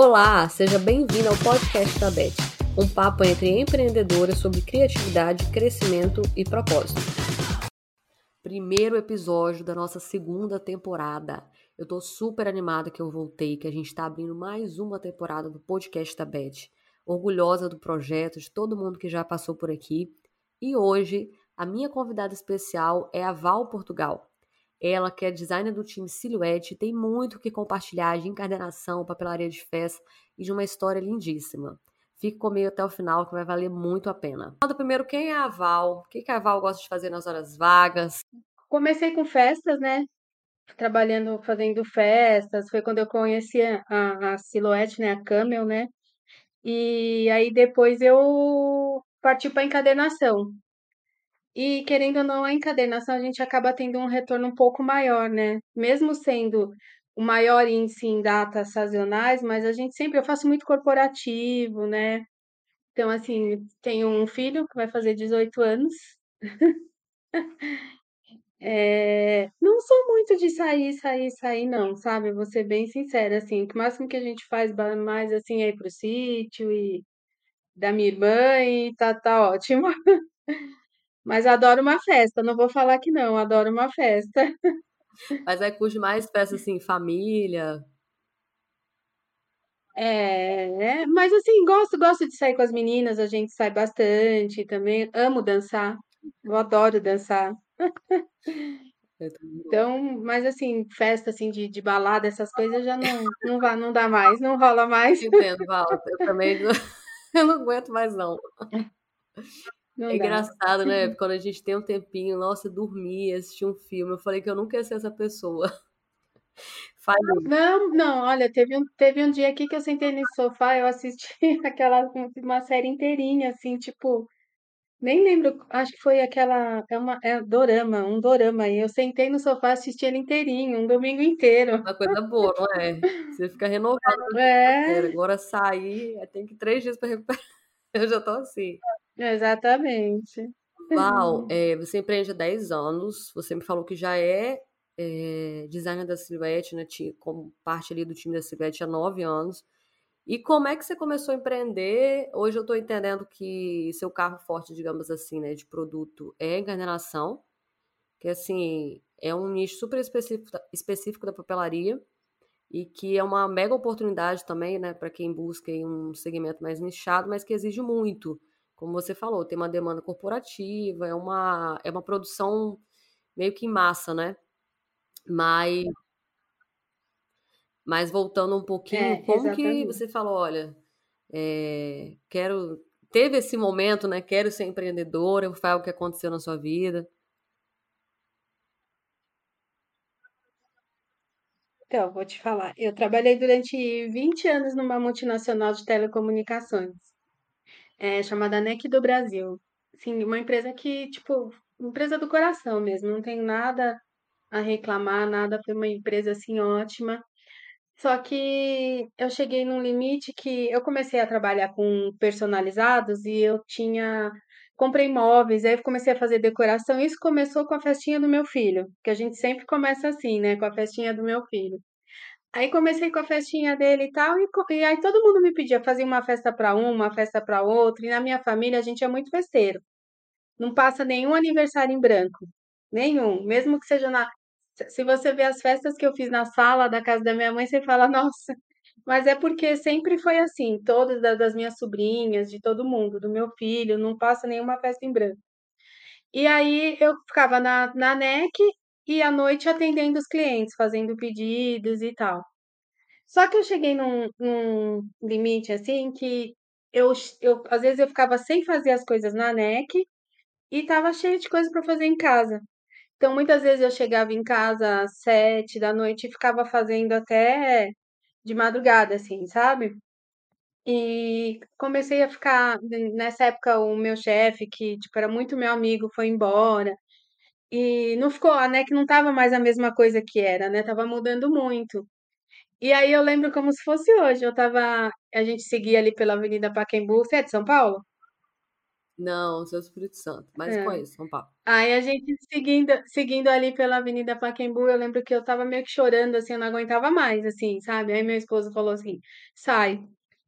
Olá, seja bem-vindo ao podcast da Beth, um papo entre empreendedoras sobre criatividade, crescimento e propósito. Primeiro episódio da nossa segunda temporada. Eu tô super animada que eu voltei, que a gente tá abrindo mais uma temporada do podcast da Beth. Orgulhosa do projeto, de todo mundo que já passou por aqui. E hoje, a minha convidada especial é a Val Portugal. Ela, que é designer do time Silhouette, tem muito o que compartilhar de encadernação, papelaria de festa e de uma história lindíssima. Fique comigo até o final, que vai valer muito a pena. Conta primeiro quem é a Val, o que, a Val gosta de fazer nas horas vagas. Comecei com festas, né? Trabalhando, fazendo festas. Foi quando eu conheci a, a Silhouette, né? A Camel, né? E aí depois eu parti para encadernação. E querendo ou não, a encadernação a gente acaba tendo um retorno um pouco maior, né? Mesmo sendo o maior índice em datas sazonais, mas a gente sempre, eu faço muito corporativo, né? Então, assim, tenho um filho que vai fazer 18 anos. É, não sou muito de sair, sair, sair, não, sabe? Vou ser bem sincera, assim, o máximo que a gente faz mais, assim, é ir pro sítio e da minha irmã e tá, tá ótimo. Mas adoro uma festa, não vou falar que não, adoro uma festa. Mas aí curte mais festa assim, família? É, mas assim, gosto, gosto de sair com as meninas, a gente sai bastante também. Amo dançar, eu adoro dançar. Então, mas assim, festa assim de, de balada, essas coisas já não, não, vai, não dá mais, não rola mais. Entendo, Val. Eu também não, eu não aguento mais, não. Não é engraçado, né? Quando a gente tem um tempinho, nossa, dormir, assistir um filme. Eu falei que eu nunca ia ser essa pessoa. Falei. Não, não, olha, teve um, teve um dia aqui que eu sentei no sofá, eu assisti aquela uma série inteirinha, assim, tipo, nem lembro, acho que foi aquela, é uma, é dorama, um dorama aí. Eu sentei no sofá, assisti ele inteirinho, um domingo inteiro. Uma coisa boa, não é? Você fica renovado. É. Agora sair, tem que três dias para recuperar. Eu já tô assim. Exatamente. Val, é, você empreende há 10 anos, você me falou que já é, é designer da Silhouette, né, como parte ali do time da Silhouette há 9 anos. E como é que você começou a empreender? Hoje eu estou entendendo que seu carro forte, digamos assim, né, de produto é a encarnação, que assim, é um nicho super específico, específico da papelaria e que é uma mega oportunidade também, né, para quem busca um segmento mais nichado, mas que exige muito como você falou, tem uma demanda corporativa, é uma, é uma produção meio que em massa, né? Mas, mas voltando um pouquinho, é, como que você falou, olha, é, quero. Teve esse momento, né? Quero ser empreendedora, foi algo que aconteceu na sua vida. Então, vou te falar. Eu trabalhei durante 20 anos numa multinacional de telecomunicações é, chamada NEC do Brasil. Sim, uma empresa que, tipo, empresa do coração mesmo, não tenho nada a reclamar, nada, foi uma empresa assim ótima. Só que eu cheguei num limite que eu comecei a trabalhar com personalizados e eu tinha comprei móveis, aí comecei a fazer decoração. Isso começou com a festinha do meu filho, que a gente sempre começa assim, né, com a festinha do meu filho. Aí comecei com a festinha dele e tal, e, e aí todo mundo me pedia, fazia uma festa para um, uma festa para outra, e na minha família a gente é muito festeiro. Não passa nenhum aniversário em branco, nenhum, mesmo que seja na. Se você vê as festas que eu fiz na sala da casa da minha mãe, você fala, nossa, mas é porque sempre foi assim, todas das minhas sobrinhas, de todo mundo, do meu filho, não passa nenhuma festa em branco. E aí eu ficava na, na NEC e à noite atendendo os clientes, fazendo pedidos e tal. Só que eu cheguei num, num limite assim que eu, eu às vezes eu ficava sem fazer as coisas na NEC e tava cheio de coisa para fazer em casa. Então muitas vezes eu chegava em casa às sete da noite e ficava fazendo até de madrugada, assim, sabe? E comecei a ficar nessa época o meu chefe, que tipo era muito meu amigo, foi embora. E não ficou, a NEC não estava mais a mesma coisa que era, né? Tava mudando muito. E aí eu lembro como se fosse hoje. Eu tava, a gente seguia ali pela Avenida Pacaembu. Você é de São Paulo? Não, seu Espírito Santo. Mas É. conheço, São Paulo. Aí a gente seguindo, seguindo ali pela Avenida Pacaembu, eu lembro que eu tava meio que chorando, assim, eu não aguentava mais, assim, sabe? Aí meu esposo falou assim: sai,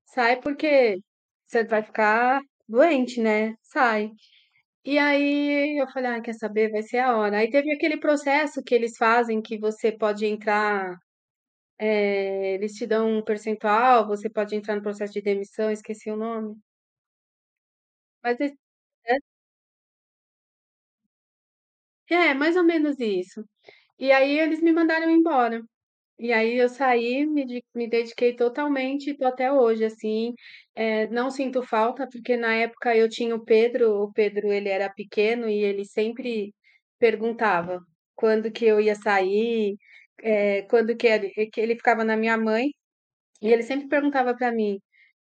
sai porque você vai ficar doente, né? Sai. E aí eu falei, ah, quer saber? Vai ser a hora. Aí teve aquele processo que eles fazem que você pode entrar, é, eles te dão um percentual, você pode entrar no processo de demissão, esqueci o nome. Mas é, é, é mais ou menos isso. E aí eles me mandaram embora. E aí eu saí, me me dediquei totalmente e tô até hoje, assim, eh, não sinto falta, porque na época eu tinha o Pedro, o Pedro ele era pequeno e ele sempre perguntava quando que eu ia sair, eh, quando que ele que ele ficava na minha mãe, e ele sempre perguntava para mim: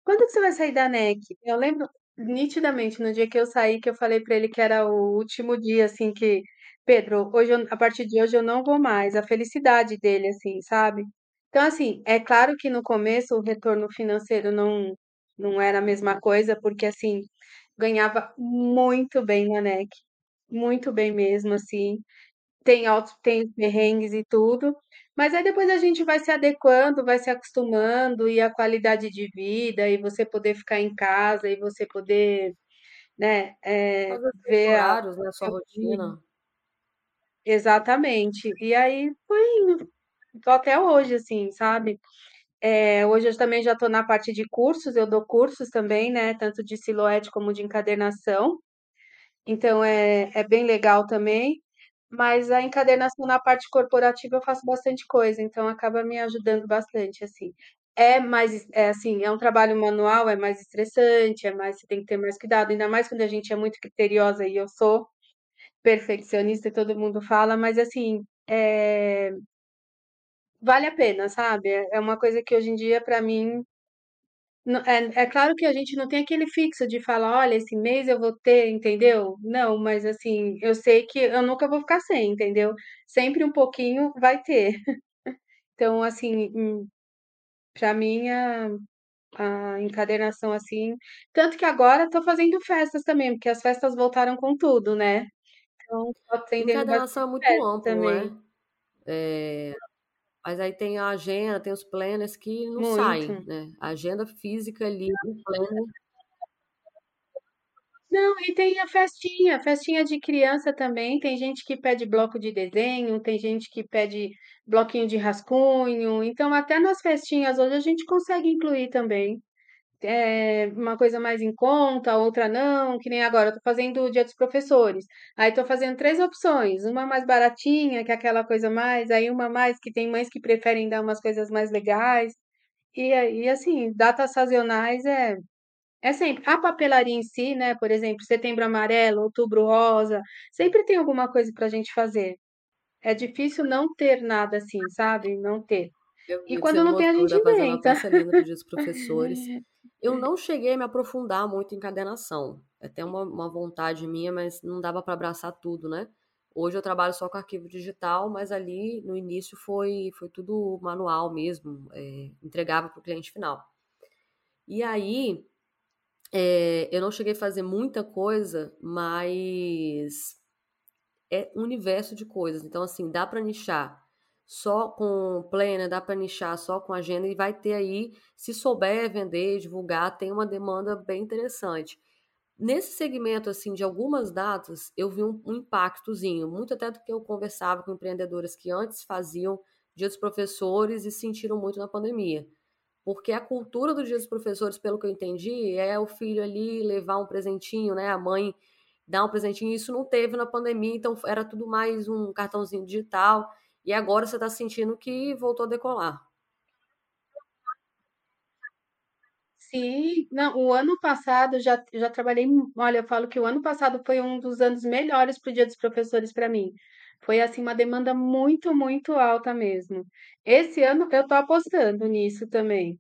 quando que você vai sair da NEC? Eu lembro nitidamente no dia que eu saí, que eu falei pra ele que era o último dia, assim, que: "Pedro, hoje eu a partir de hoje eu não vou mais", a felicidade dele, assim, sabe. Então, assim, é claro que no começo o retorno financeiro não não era a mesma coisa, porque, assim, ganhava muito bem na NEC, muito bem mesmo, assim. Tem altos tem os perrengues e tudo, mas aí depois a gente vai se adequando, vai se acostumando, e a qualidade de vida, e você poder ficar em casa, e você poder, né, seus ver a horários, né, sua rotina. Exatamente. E aí foi indo, tô até hoje, assim, sabe. Eh, hoje eu também já tô na parte de cursos, eu dou cursos também, né, tanto de silhuete como de encadernação, então é é bem legal também. Mas a encadernação na parte corporativa eu faço bastante coisa, então acaba me ajudando bastante, assim. É mais é assim, é um trabalho manual, é mais estressante, é mais você tem que ter mais cuidado, ainda mais quando a gente é muito criteriosa, e eu sou perfeccionista e todo mundo fala, mas assim, eh, vale a pena, sabe. É é uma coisa que hoje em dia pra mim É é claro que a gente não tem aquele fixo de falar: "Olha, esse mês eu vou ter", entendeu? Não, mas assim, eu sei que eu nunca vou ficar sem, entendeu? Sempre um pouquinho vai ter. Então, assim, hum, pra mim a a encadernação, assim tanto que agora tô fazendo festas também, porque as festas voltaram com tudo, né. Então tô atendendo Encadernação bastante é muito festa amplo, também. né. Eh, mas aí tem a agenda, tem os planners que não saem, Muito. né. A agenda física ali do planner Não, e tem a festinha, festinha de criança também, tem gente que pede bloco de desenho, tem gente que pede bloquinho de rascunho, então até nas festinhas hoje a gente consegue incluir também. Eh, uma coisa mais em conta, outra não, que nem agora eu tô fazendo o dia dos professores, aí tô fazendo 3 opções, uma mais baratinha, que é aquela coisa mais aí uma mais que tem mães que preferem dar umas coisas mais legais, e aí assim, datas sazonais é é sempre. A papelaria em si, né, por exemplo, Setembro Amarelo, Outubro Rosa, sempre tem alguma coisa pra gente fazer. É difícil não ter nada assim, sabe, não ter. Eu E quando não tem a gente fazendo inventa. peça linda para o dia dos professores. Eu não cheguei a me aprofundar muito em encadernação, é até uma uma vontade minha, mas não dava pra abraçar tudo, né. Hoje eu trabalho só com arquivo digital, mas ali no início foi foi tudo manual mesmo, eh, entregava para o cliente final. E aí, eh, eu não cheguei a fazer muita coisa, mas é um universo de coisas, então assim, dá pra nichar só com planner, dá pra nichar só com agenda e vai ter aí, se souber vender, divulgar, tem uma demanda bem interessante. Nesse segmento, assim, de algumas datas, eu vi um um impactozinho, muito até do que eu conversava com empreendedoras que antes faziam dia dos professores e sentiram muito na pandemia. Porque a cultura do dia dos professores, pelo que eu entendi, é o filho ali levar um presentinho, né, a mãe dar um presentinho, isso não teve na pandemia, então era tudo mais um cartãozinho digital, e agora você tá sentindo que voltou a decolar. Sim, não, o ano passado já já trabalhei olha, eu falo que o ano passado foi um dos anos melhores para o dia dos professores pra mim. Foi, assim, uma demanda muito, muito alta mesmo. Esse ano eu tô apostando nisso também,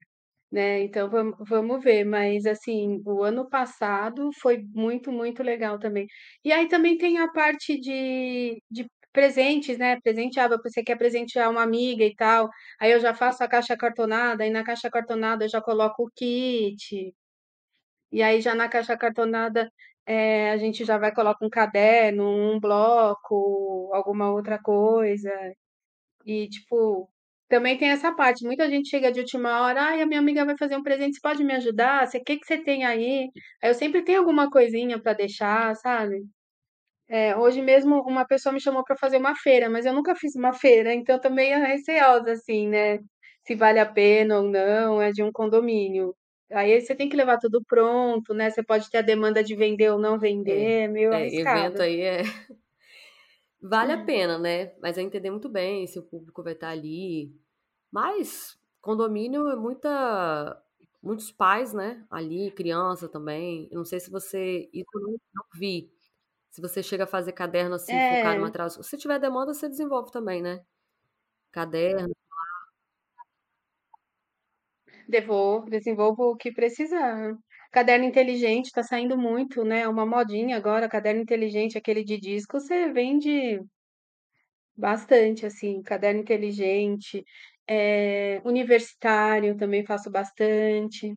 né, então vamos vamos ver, mas assim, o ano passado foi muito, muito legal também. E aí também tem a parte de de presentes, né, presente, ah, você quer presentear uma amiga e tal, aí eu já faço a caixa cartonada, aí na caixa cartonada eu já coloco o kit, e aí já na caixa cartonada é, a gente já vai colocar um caderno, um bloco, alguma outra coisa. E, tipo, também tem essa parte. Muita gente chega de última hora, ai, a minha amiga vai fazer um presente, você pode me ajudar? O que que você tem aí? Aí eu sempre tenho alguma coisinha para deixar, sabe? É, hoje mesmo uma pessoa me chamou para fazer uma feira, mas eu nunca fiz uma feira, então eu tô meio receosa, assim, né? Se vale a pena ou não, é de um condomínio. Aí você tem que levar tudo pronto, né? Você pode ter a demanda de vender ou não É, vender, é meio é, evento arriscado. aí é. Vale a pena, né? Mas é entender muito bem se o público vai estar ali. Mas condomínio é muita. Muitos pais, né? Ali, criança também. Eu não sei se você. Isso eu não vi. Se você chega a fazer caderno assim, É, material. Se tiver demanda, você desenvolve também, né? Caderno. devolvo, desenvolvo o que precisar. Caderno inteligente está saindo muito, né? É uma modinha agora, caderno inteligente, aquele de disco, você vende Bastante, assim, caderno inteligente, eh, universitário também faço bastante,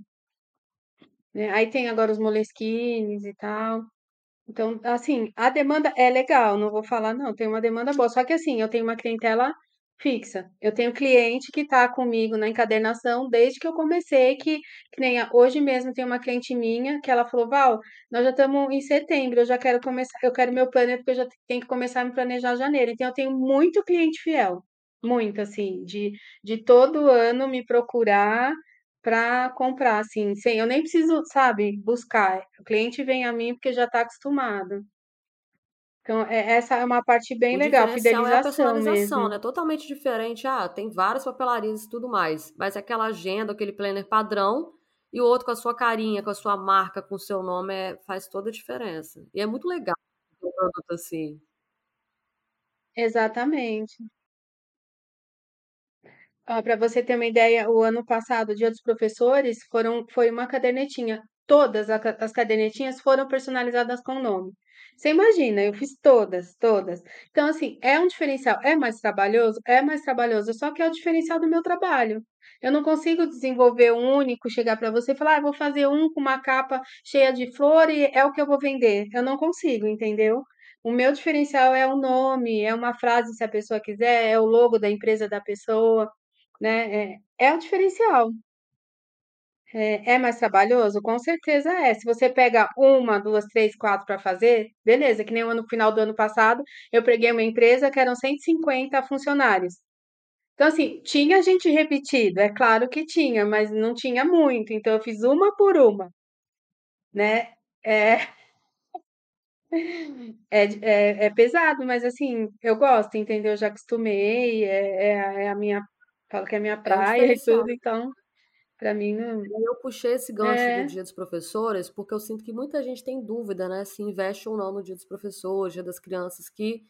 né. Aí tem agora os Moleskines e tal. Então, assim, a demanda é legal, não vou falar não, tem uma demanda boa, só que assim, eu tenho uma clientela fixa. Eu tenho cliente que está comigo na encadernação desde que eu comecei, que que nem a hoje mesmo tem uma cliente minha que ela falou: "Val, nós já estamos em setembro, eu já quero começar eu quero meu planner, porque eu já tenho que começar a me planejar janeiro". Então eu tenho muito cliente fiel, muito, assim, de de todo ano me procurar para comprar, assim, sem eu nem preciso, sabe, buscar. O cliente vem a mim porque já está acostumado. Então, é essa é uma parte bem O legal, diferencial é a fidelização personalização, mesmo. né? Totalmente diferente. Ah, tem várias papelarias e tudo mais. Mas aquela agenda, aquele planner padrão, e o outro com a sua carinha, com a sua marca, com o seu nome, é- faz toda a diferença. E é muito legal um produto assim. Exatamente. Para você ter uma ideia, o ano passado, o Dia dos Professores, foram foi uma cadernetinha. Todas as cadernetinhas foram personalizadas com nome. Você imagina, eu fiz todas, todas. Então, assim, é um diferencial. É mais trabalhoso? É mais trabalhoso, só que é o diferencial do meu trabalho. Eu não consigo desenvolver um único, chegar para você e falar: "Ah, vou fazer um com uma capa cheia de flor e é o que eu vou vender". Eu não consigo, entendeu? O meu diferencial é o nome, é uma frase se a pessoa quiser, é o logo da empresa da pessoa. Né, é é o diferencial. É é mais trabalhoso? Com certeza é. Se você pega uma, 2, 3, 4 para fazer, beleza, que nem o ano final do ano passado, eu peguei uma empresa que eram 150 funcionários. Então, assim, tinha gente repetido, é claro que tinha, mas não tinha muito, então eu fiz uma por uma, né. É é é é pesado, mas assim, eu gosto, entendeu, já acostumei, é é é a minha falo que é minha É praia e diferencial. tudo, então, pra mim não E eu puxei esse gancho do é. Dia dos Professores, porque eu sinto que muita gente tem dúvida, né, se investe ou não no Dia dos Professores, Dia das Crianças, que,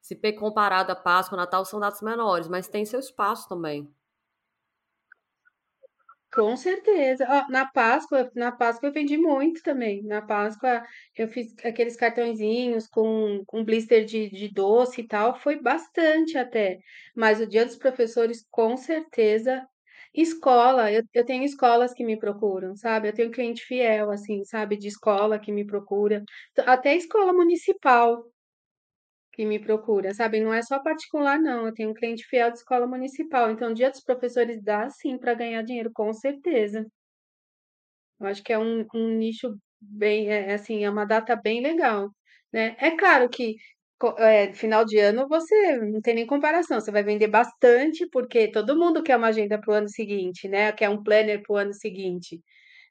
se comparado a Páscoa, Natal, são datas menores, mas tem seu espaço também. Com certeza. Na Páscoa na Páscoa eu vendi muito também. Na Páscoa eu fiz aqueles cartõezinhos com com blister de de doce e tal, foi bastante até. Mas o Dia dos Professores, com certeza. Escola, eu eu tenho escolas que me procuram, sabe, eu tenho cliente fiel, assim, sabe, de escola que me procura. Até escola municipal que me procura, sabe, não é só particular não, eu tenho um cliente fiel de escola municipal, então Dia dos Professores dá sim para ganhar dinheiro, com certeza. Eu acho que é um um nicho bem é é assim, é uma data bem legal, né. É claro que eh, final de ano você não tem nem comparação, você vai vender bastante, porque todo mundo quer uma agenda para o ano seguinte, né, quer um planner para o ano seguinte.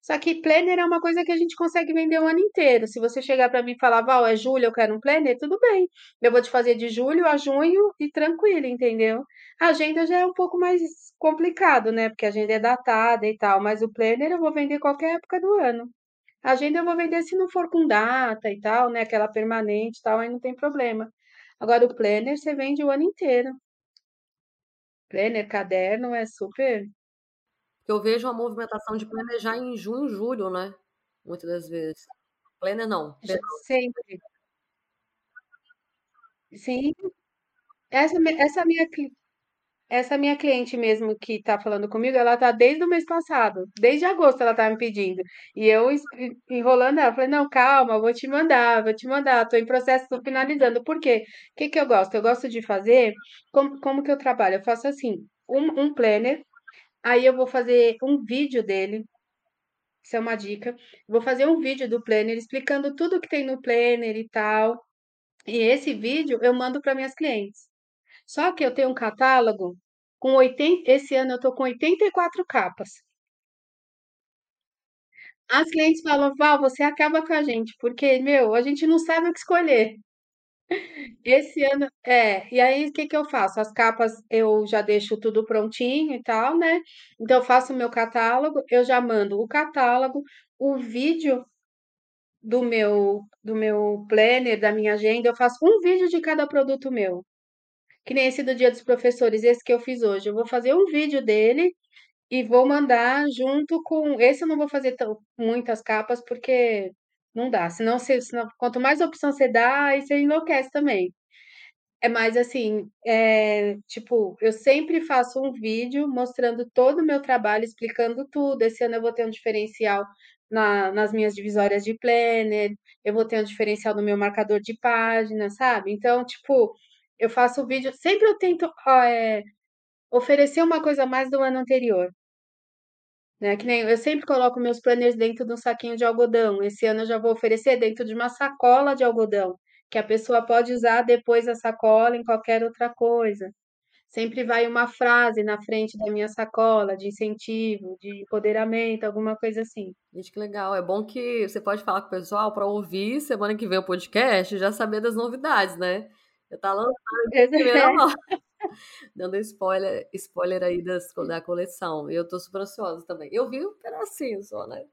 Só que planner é uma coisa que a gente consegue vender o ano inteiro. Se você chegar para mim e falar: "Val, é julho, eu quero um planner", tudo bem. Eu vou te fazer de julho a junho e tranquilo, entendeu. A agenda já é um pouco mais complicado, né, porque a agenda é datada e tal, mas o planner eu vou vender qualquer época do ano. A agenda eu vou vender se não for com data e tal, né, aquela permanente e tal, aí não tem problema. Agora o planner você vende o ano inteiro. Planner, caderno é super eu vejo uma movimentação de planejar em junho, julho, né, muitas das vezes. Planner não, perdão. sempre. Sim, essa essa minha essa minha cliente mesmo que tá falando comigo, ela tá desde o mês passado, desde agosto ela tá me pedindo. E eu enrolando ela, falei, não, calma, vou te mandar, vou te mandar, tô em processo, tô finalizando. Por quê? O que que eu gosto? Eu gosto de fazer, como, como que eu trabalho? Eu faço assim, um, um planner, aí eu vou fazer um vídeo dele, isso é uma dica. Vou fazer um vídeo do planner explicando tudo que tem no planner e tal. E esse vídeo eu mando para minhas clientes. Só que eu tenho um catálogo com 80, esse ano eu tô com 84 capas. As clientes falam, Val, você acaba com a gente, porque, meu, a gente não sabe o que escolher. Esse ano, é, e aí o que que eu faço? As capas eu já deixo tudo prontinho e tal, né? Então eu faço o meu catálogo, eu já mando o catálogo, o vídeo do meu do meu planner, da minha agenda, eu faço um vídeo de cada produto meu. Que nem esse do Dia dos Professores, esse que eu fiz hoje. Eu vou fazer um vídeo dele e vou mandar junto com. Esse eu não vou fazer tão, muitas capas porque não dá. Senão, você, senão, quanto mais opção você dá, aí você enlouquece também. É mais assim, é, tipo, eu sempre faço um vídeo mostrando todo o meu trabalho, explicando tudo. Esse ano eu vou ter um diferencial na- nas minhas divisórias de planner, eu vou ter um diferencial no meu marcador de página, sabe? Então, tipo, eu faço o vídeo, sempre eu tento, ó, é, oferecer uma coisa mais do ano anterior. Né? Que nem eu sempre coloco meus planners dentro de um saquinho de algodão. Esse ano eu já vou oferecer dentro de uma sacola de algodão, que a pessoa pode usar depois a sacola em qualquer outra coisa. Sempre vai uma frase na frente da minha sacola de incentivo, de empoderamento, alguma coisa assim. Gente, que legal. É bom que você pode falar com o pessoal para ouvir semana que vem o podcast e já saber das novidades, né? Eu tá lançando primeira mão, dando spoiler, spoiler aí das, da coleção. E eu tô super ansiosa também. Eu vi um pedacinho só, né?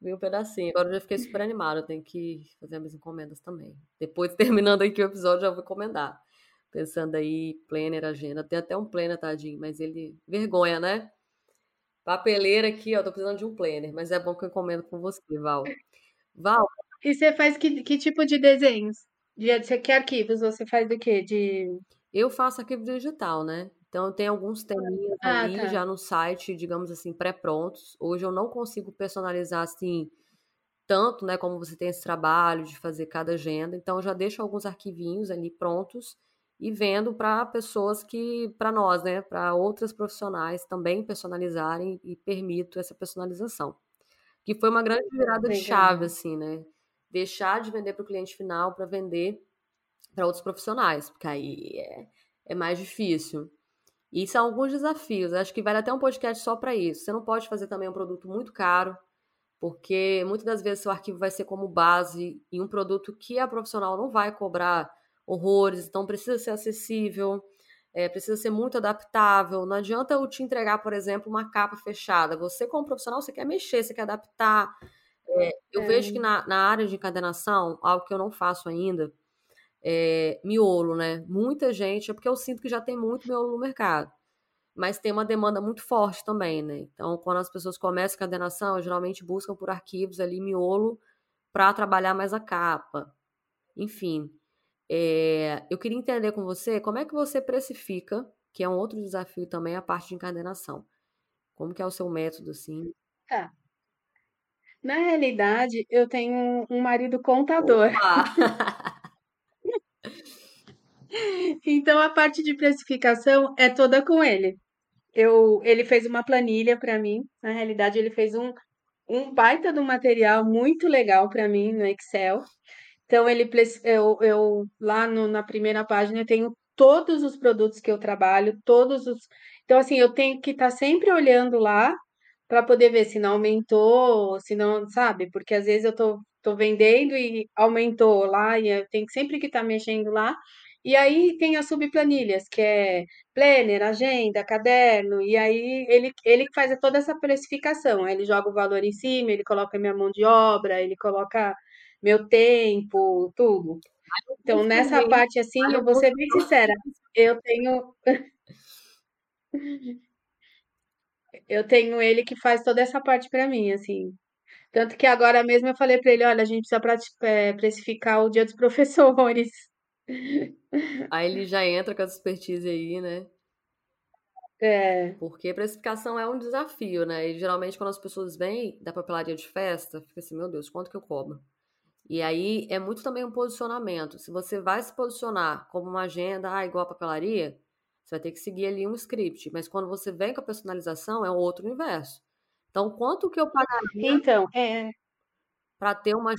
Vi um pedacinho. Agora eu já fiquei super animada. Eu tenho que fazer minhas encomendas também. Depois, terminando aqui o episódio, já vou encomendar. Pensando aí, planner, agenda. Tem até um planner, tadinho, mas ele. Vergonha, né? Papeleira aqui, ó. Tô precisando de um planner, mas é bom que eu encomendo com você, Val. Val, E você faz que, que tipo de desenhos? De, você que arquivos? Você faz do quê? De. eu faço arquivo digital, né? Então, eu tenho alguns teminhas Ah, ali tá. já no site, digamos assim, pré-prontos. Hoje eu não consigo personalizar assim tanto, né, como você tem esse trabalho de fazer cada agenda. Então, eu já deixo alguns arquivinhos ali prontos e vendo para pessoas que, para nós, né, para outras profissionais também personalizarem e permito essa personalização. Que foi uma grande virada de chave, Legal. assim, né? Deixar de vender para o cliente final para vender para outros profissionais, porque aí é, é mais difícil. E são alguns desafios. Acho que vale até um podcast só para isso. Você não pode fazer também um produto muito caro, porque muitas das vezes seu arquivo vai ser como base em um produto que a profissional não vai cobrar horrores, então precisa ser acessível, é, precisa ser muito adaptável. Não adianta eu te entregar, por exemplo, uma capa fechada. Você, como profissional, você quer mexer, você quer adaptar. É, eu vejo que É, na, na área de encadernação, algo que eu não faço ainda, é miolo, né? Muita gente, é porque eu sinto que já tem muito miolo no mercado mas tem uma demanda muito forte também, né? Então, quando as pessoas começam a cadernação, geralmente buscam por arquivos ali, miolo, para trabalhar mais a capa. Enfim, é, eu queria entender com você como é que você precifica, que é um outro desafio também, a parte de encadernação. Como que é o seu método, assim? tá. Na realidade, eu tenho um marido contador. Então a parte de precificação é toda com ele. Eu, ele fez uma planilha para mim. Na realidade, ele fez um, um baita de um material muito legal para mim no Excel. Então ele eu, eu lá no- na primeira página eu tenho todos os produtos que eu trabalho, todos os. Então assim, eu tenho que estar sempre olhando lá para poder ver se não aumentou, se não, sabe? Porque às vezes eu tô, tô vendendo e aumentou lá e eu tenho que sempre que estar mexendo lá. E aí tem as subplanilhas, que é planner, agenda, caderno, e aí ele, ele faz toda essa precificação. Aí ele joga o valor em cima, ele coloca minha mão de obra, ele coloca meu tempo, tudo. Então, nessa parte assim, eu vou ser bem sincera, eu tenho eu tenho ele que faz toda essa parte para mim, assim. Tanto que agora mesmo eu falei para ele, olha, a gente precisa eh, precificar o Dia dos Professores. Aí ele já entra com essa expertise aí, né? É. Porque precificação é um desafio, né? E geralmente quando as pessoas vêm da papelaria de festa, fica assim, meu Deus, quanto que eu cobro? E aí é muito também um posicionamento. Se você vai se posicionar como uma agenda, ah, igual a papelaria, você vai ter que seguir ali um script. Mas quando você vem com a personalização, é outro universo. Então, quanto que eu pagaria Então, é, para ter uma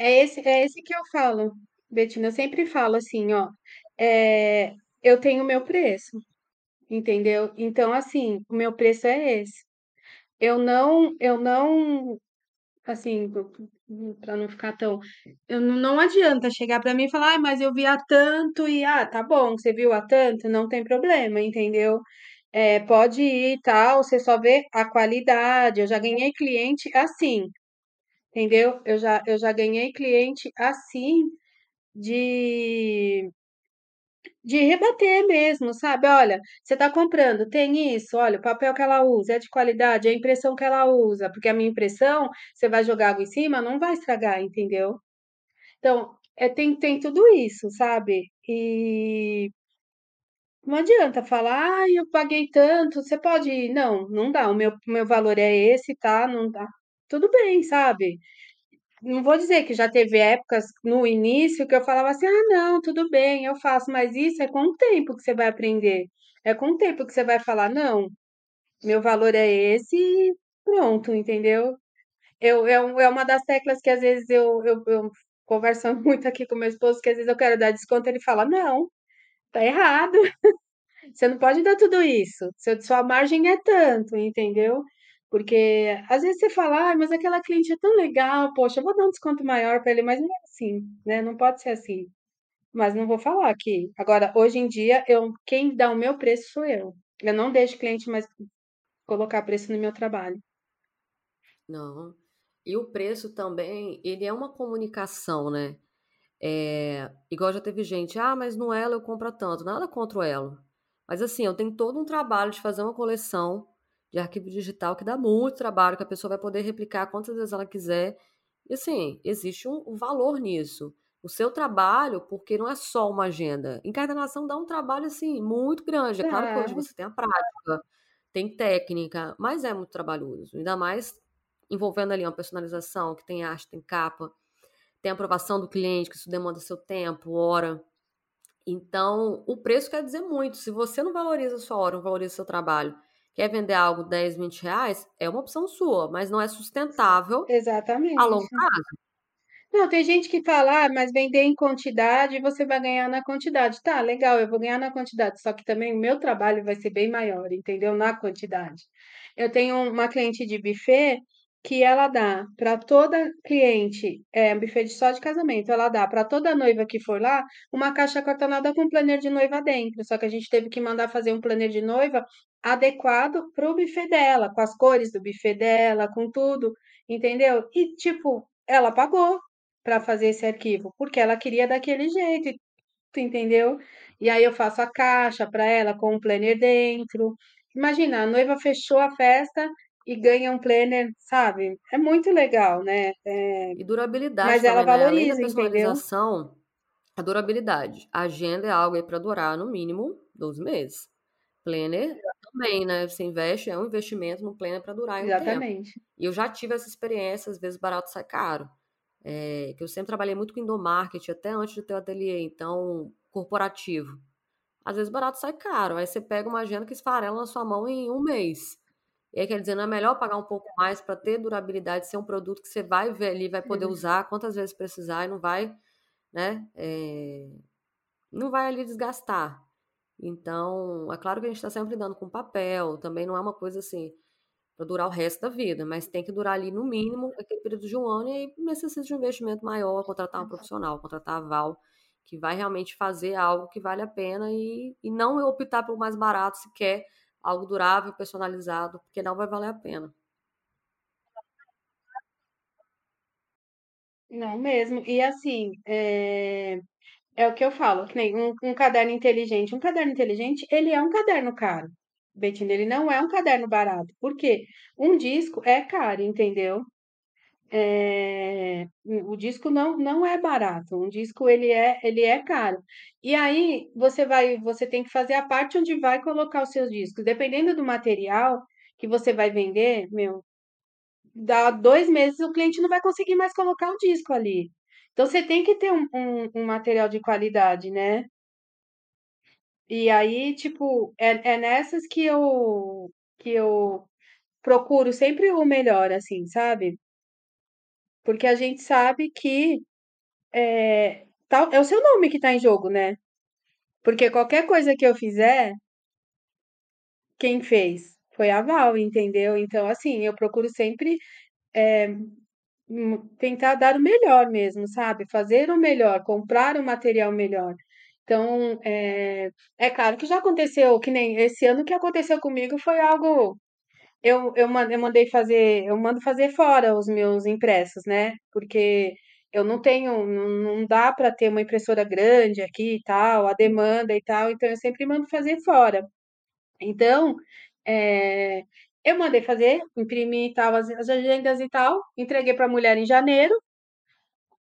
é esse, é esse que eu falo, Betina. Eu sempre falo assim, ó, é, eu tenho o meu preço, entendeu? Então, assim, o meu preço é esse. Eu não, eu não, assim, para não ficar tão, eu não, adianta chegar para mim e falar, ah, mas eu vi a tanto e ah, tá bom, você viu a tanto, não tem problema, entendeu? É, pode ir tal, você só vê a qualidade. Eu já ganhei cliente assim, entendeu? Eu já, eu já ganhei cliente assim de, de rebater mesmo, sabe? Olha, você tá comprando, tem isso, olha, o papel que ela usa é de qualidade, a impressão que ela usa, porque a minha impressão, você vai jogar água em cima, não vai estragar, entendeu? Então, é, tem, tem tudo isso, sabe? E Não adianta falar, ai, eu paguei tanto, você pode. Não, não dá. O meu, meu valor é esse, tá? Não dá. Tudo bem, sabe? Não vou dizer que já teve épocas no início que eu falava assim, ah, não, tudo bem, eu faço, mas isso é com o tempo que você vai aprender. É com o tempo que você vai falar, não, meu valor é esse e pronto, entendeu? Eu, é, um- é uma das teclas que às vezes eu, eu, eu conversando muito aqui com meu esposo, que às vezes eu quero dar desconto, ele fala, não, tá errado. Você não pode dar tudo isso. Sua margem é tanto, entendeu? Porque às vezes você fala, ah, mas aquela cliente é tão legal, poxa, eu vou dar um desconto maior para ele, mas não é assim, né? Não pode ser assim. Mas não vou falar aqui. Agora, hoje em dia, eu, quem dá o meu preço sou eu. Eu não deixo cliente mais colocar preço no meu trabalho. Não. E o preço também, ele é uma comunicação, né? É, igual já teve gente, ah, mas no Elo eu compro tanto. Nada contra o Elo. Mas assim, eu tenho todo um trabalho de fazer uma coleção de arquivo digital que dá muito trabalho, que a pessoa vai poder replicar quantas vezes ela quiser. E assim, existe um, um valor nisso. O seu trabalho, porque não é só uma agenda. Encarnação dá um trabalho assim muito grande. É claro que hoje É, você tem a prática, tem técnica, mas é muito trabalhoso. Ainda mais envolvendo ali uma personalização, que tem arte, tem capa, tem aprovação do cliente, que isso demanda seu tempo, hora. Então, o preço quer dizer muito. Se você não valoriza a sua hora, não valoriza o seu trabalho, quer vender algo 10, 20 reais, é uma opção sua, mas não é sustentável a longo exatamente. prazo. Não, tem gente que fala, ah, mas vender em quantidade, você vai ganhar na quantidade. Tá, legal, eu vou ganhar na quantidade, só que também o meu trabalho vai ser bem maior, entendeu? Na quantidade. Eu tenho uma cliente de buffet que ela dá para toda cliente, é um buffet só de casamento, ela dá para toda noiva que for lá uma caixa cartonada com planner de noiva dentro. Só que a gente teve que mandar fazer um planner de noiva adequado para o buffet dela, com as cores do buffet dela, com tudo, entendeu? E tipo, ela pagou para fazer esse arquivo, porque ela queria daquele jeito, entendeu? E aí eu faço a caixa para ela com um planner dentro. Imagina, a noiva fechou a festa e ganha um planner, sabe? É muito legal, né? É, E durabilidade mas ela também, né? Além da valoriza, entendeu? personalização, a durabilidade. A agenda é algo aí para durar no mínimo 12 meses. Planner também, né? Você investe, é um investimento no planner para durar aí um. Exatamente. E eu já tive essa experiência, às vezes barato sai caro. É, que eu sempre trabalhei muito com endomarketing, até antes de ter o ateliê, então, corporativo. Às vezes barato sai caro, aí você pega uma agenda que esfarela na sua mão em um mês. E aí, quer dizer, não é melhor pagar um pouco mais para ter durabilidade, ser um produto que você vai ver ali, vai poder usar quantas vezes precisar e não vai, né, é, não vai ali desgastar. Então, é claro que a gente está sempre lidando com papel, também não é uma coisa assim para durar o resto da vida, mas tem que durar ali no mínimo aquele período de um ano e aí necessita de um investimento maior, contratar um profissional, contratar a Val, que vai realmente fazer algo que vale a pena e, e não optar pelo mais barato se quer algo durável, personalizado, porque não vai valer a pena. Não mesmo. E assim, é, é o que eu falo, que nem um, um caderno inteligente. Um caderno inteligente, ele é um caderno caro. Betina, ele não é um caderno barato. Por quê? Um disco é caro, entendeu? É, o disco não, não é barato, um disco ele é, ele é caro. E aí você vai, você tem que fazer a parte onde vai colocar os seus discos. Dependendo do material que você vai vender, meu, dá dois meses o cliente não vai conseguir mais colocar o disco ali. Então você tem que ter um, um, um material de qualidade, né? E aí, tipo, é, é nessas que eu que eu procuro sempre o melhor, assim, sabe? Porque a gente sabe que é, tal, é o seu nome que tá em jogo, né? Porque qualquer coisa que eu fizer, quem fez foi a Val, entendeu? Então, assim, eu procuro sempre é, tentar dar o melhor mesmo, sabe? Fazer o melhor, comprar o material melhor. Então, é, é claro que já aconteceu, que nem esse ano que aconteceu comigo foi algo Eu, eu, eu mandei fazer, eu mando fazer fora os meus impressos, né? Porque eu não tenho, não, não dá para ter uma impressora grande aqui e tal, a demanda e tal, então eu sempre mando fazer fora. Então, é, eu mandei fazer, imprimi tal, as, as agendas e tal, entreguei para a mulher em janeiro,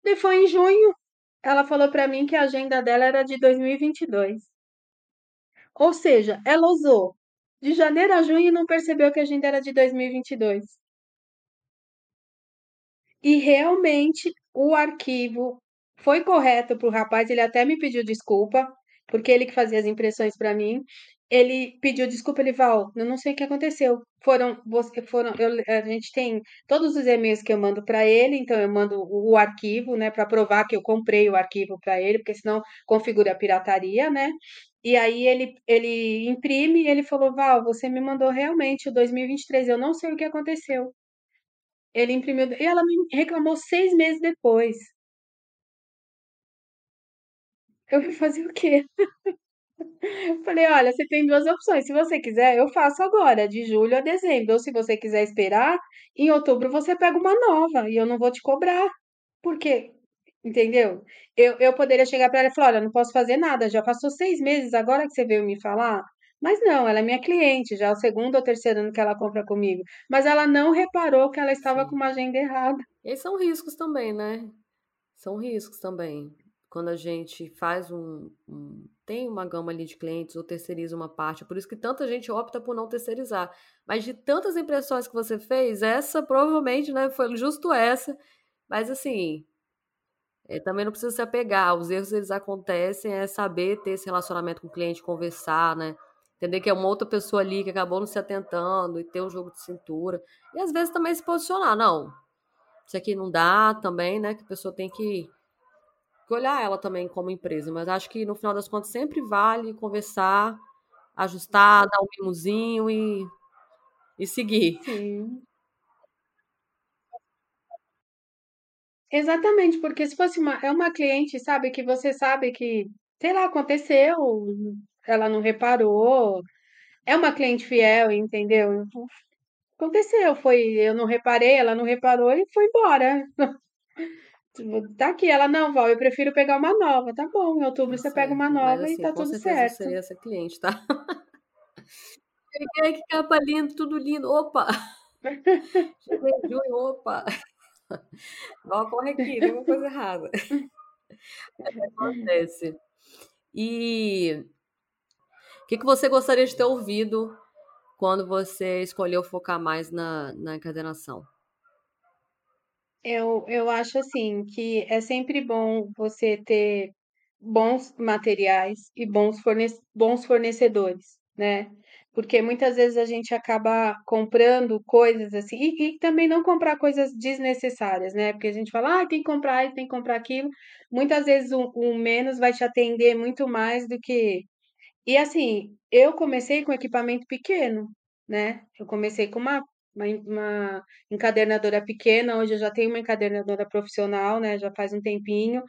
e foi em junho, ela falou para mim que a agenda dela era de 2022. Ou seja, ela usou de janeiro a junho e não percebeu que a agenda era de 2022. E realmente o arquivo foi correto para o rapaz, ele até me pediu desculpa, porque ele que fazia as impressões para mim. Ele pediu desculpa, ele Val, eu não sei o que aconteceu. Foram, você, foram, eu, a gente tem todos os e-mails que eu mando para ele, então eu mando o, arquivo, né, para provar que eu comprei o arquivo para ele, porque senão configura a pirataria, né? E aí ele, ele imprime e ele falou, Val, você me mandou realmente o 2023, eu não sei o que aconteceu. Ele imprimiu. E ela me reclamou seis meses depois. Eu fui fazer o quê? Falei, olha, você tem duas opções. Se você quiser, eu faço agora, de julho a dezembro. Ou se você quiser esperar, em outubro você pega uma nova e eu não vou te cobrar. Por quê? Entendeu? Eu, eu poderia chegar para ela e falar, olha, não posso fazer nada, já passou seis meses agora que você veio me falar. Mas não, ela é minha cliente, já é o segundo ou terceiro ano que ela compra comigo. Mas ela não reparou que ela estava com Sim. uma agenda errada. E são riscos também, né? São riscos também. Quando a gente faz um, um- tem uma gama ali de clientes ou terceiriza uma parte, é por isso que tanta gente opta por não terceirizar. Mas de tantas impressões que você fez, essa provavelmente, né, foi justo essa. Mas assim, é, também não precisa se apegar. Os erros eles acontecem, é saber ter esse relacionamento com o cliente, conversar, né? Entender que é uma outra pessoa ali que acabou não se atentando e ter um jogo de cintura. E às vezes também se posicionar, não. Isso aqui não dá também, né? Que a pessoa tem que olhar ela também como empresa, mas acho que no final das contas sempre vale conversar, ajustar, dar um mimozinho e, e seguir. Sim. Exatamente, porque se fosse uma, é uma cliente, sabe, que você sabe que, sei lá, aconteceu, ela não reparou, é uma cliente fiel, entendeu? Aconteceu, foi, eu não reparei, ela não reparou e foi embora. Tá aqui, ela não, Val, eu prefiro pegar uma nova. Tá bom, em Tá outubro você pega uma certo. Mas nova e assim, tá com tudo certeza eu certo. seria essa cliente, tá? Cheguei, que capa linda, tudo lindo. Opa! Cheguei em junho, opa! Ó, corre aqui, tem uma coisa errada. Acontece. E o que que você gostaria de ter ouvido quando você escolheu focar mais na, na encadernação? Eu, eu acho assim que é sempre bom você ter bons materiais e bons, forne bons fornecedores, né? Porque muitas vezes a gente acaba comprando coisas assim, e, e também não comprar coisas desnecessárias, né? Porque a gente fala, ah, tem que comprar isso, tem que comprar aquilo. Muitas vezes o, o menos vai te atender muito mais do que. E assim, eu comecei com equipamento pequeno, né? Eu comecei com uma, uma, uma encadernadora pequena, hoje eu já tenho uma encadernadora profissional, né? Já faz um tempinho.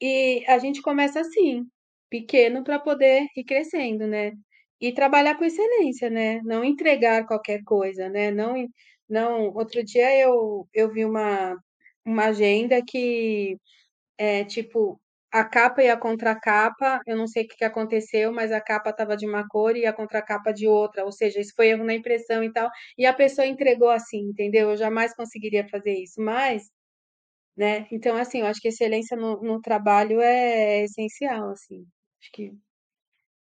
E a gente começa assim, pequeno para poder ir crescendo, né? E trabalhar com excelência, né? Não entregar qualquer coisa, né? Não, não. Outro dia eu, eu vi uma, uma agenda que é tipo a capa e a contracapa, eu não sei o que aconteceu, mas a capa estava de uma cor e a contracapa de outra, ou seja, isso foi erro na impressão e tal, e a pessoa entregou assim, entendeu? Eu jamais conseguiria fazer isso, mas né? Então, assim, eu acho que excelência no, no trabalho é essencial, assim. Acho que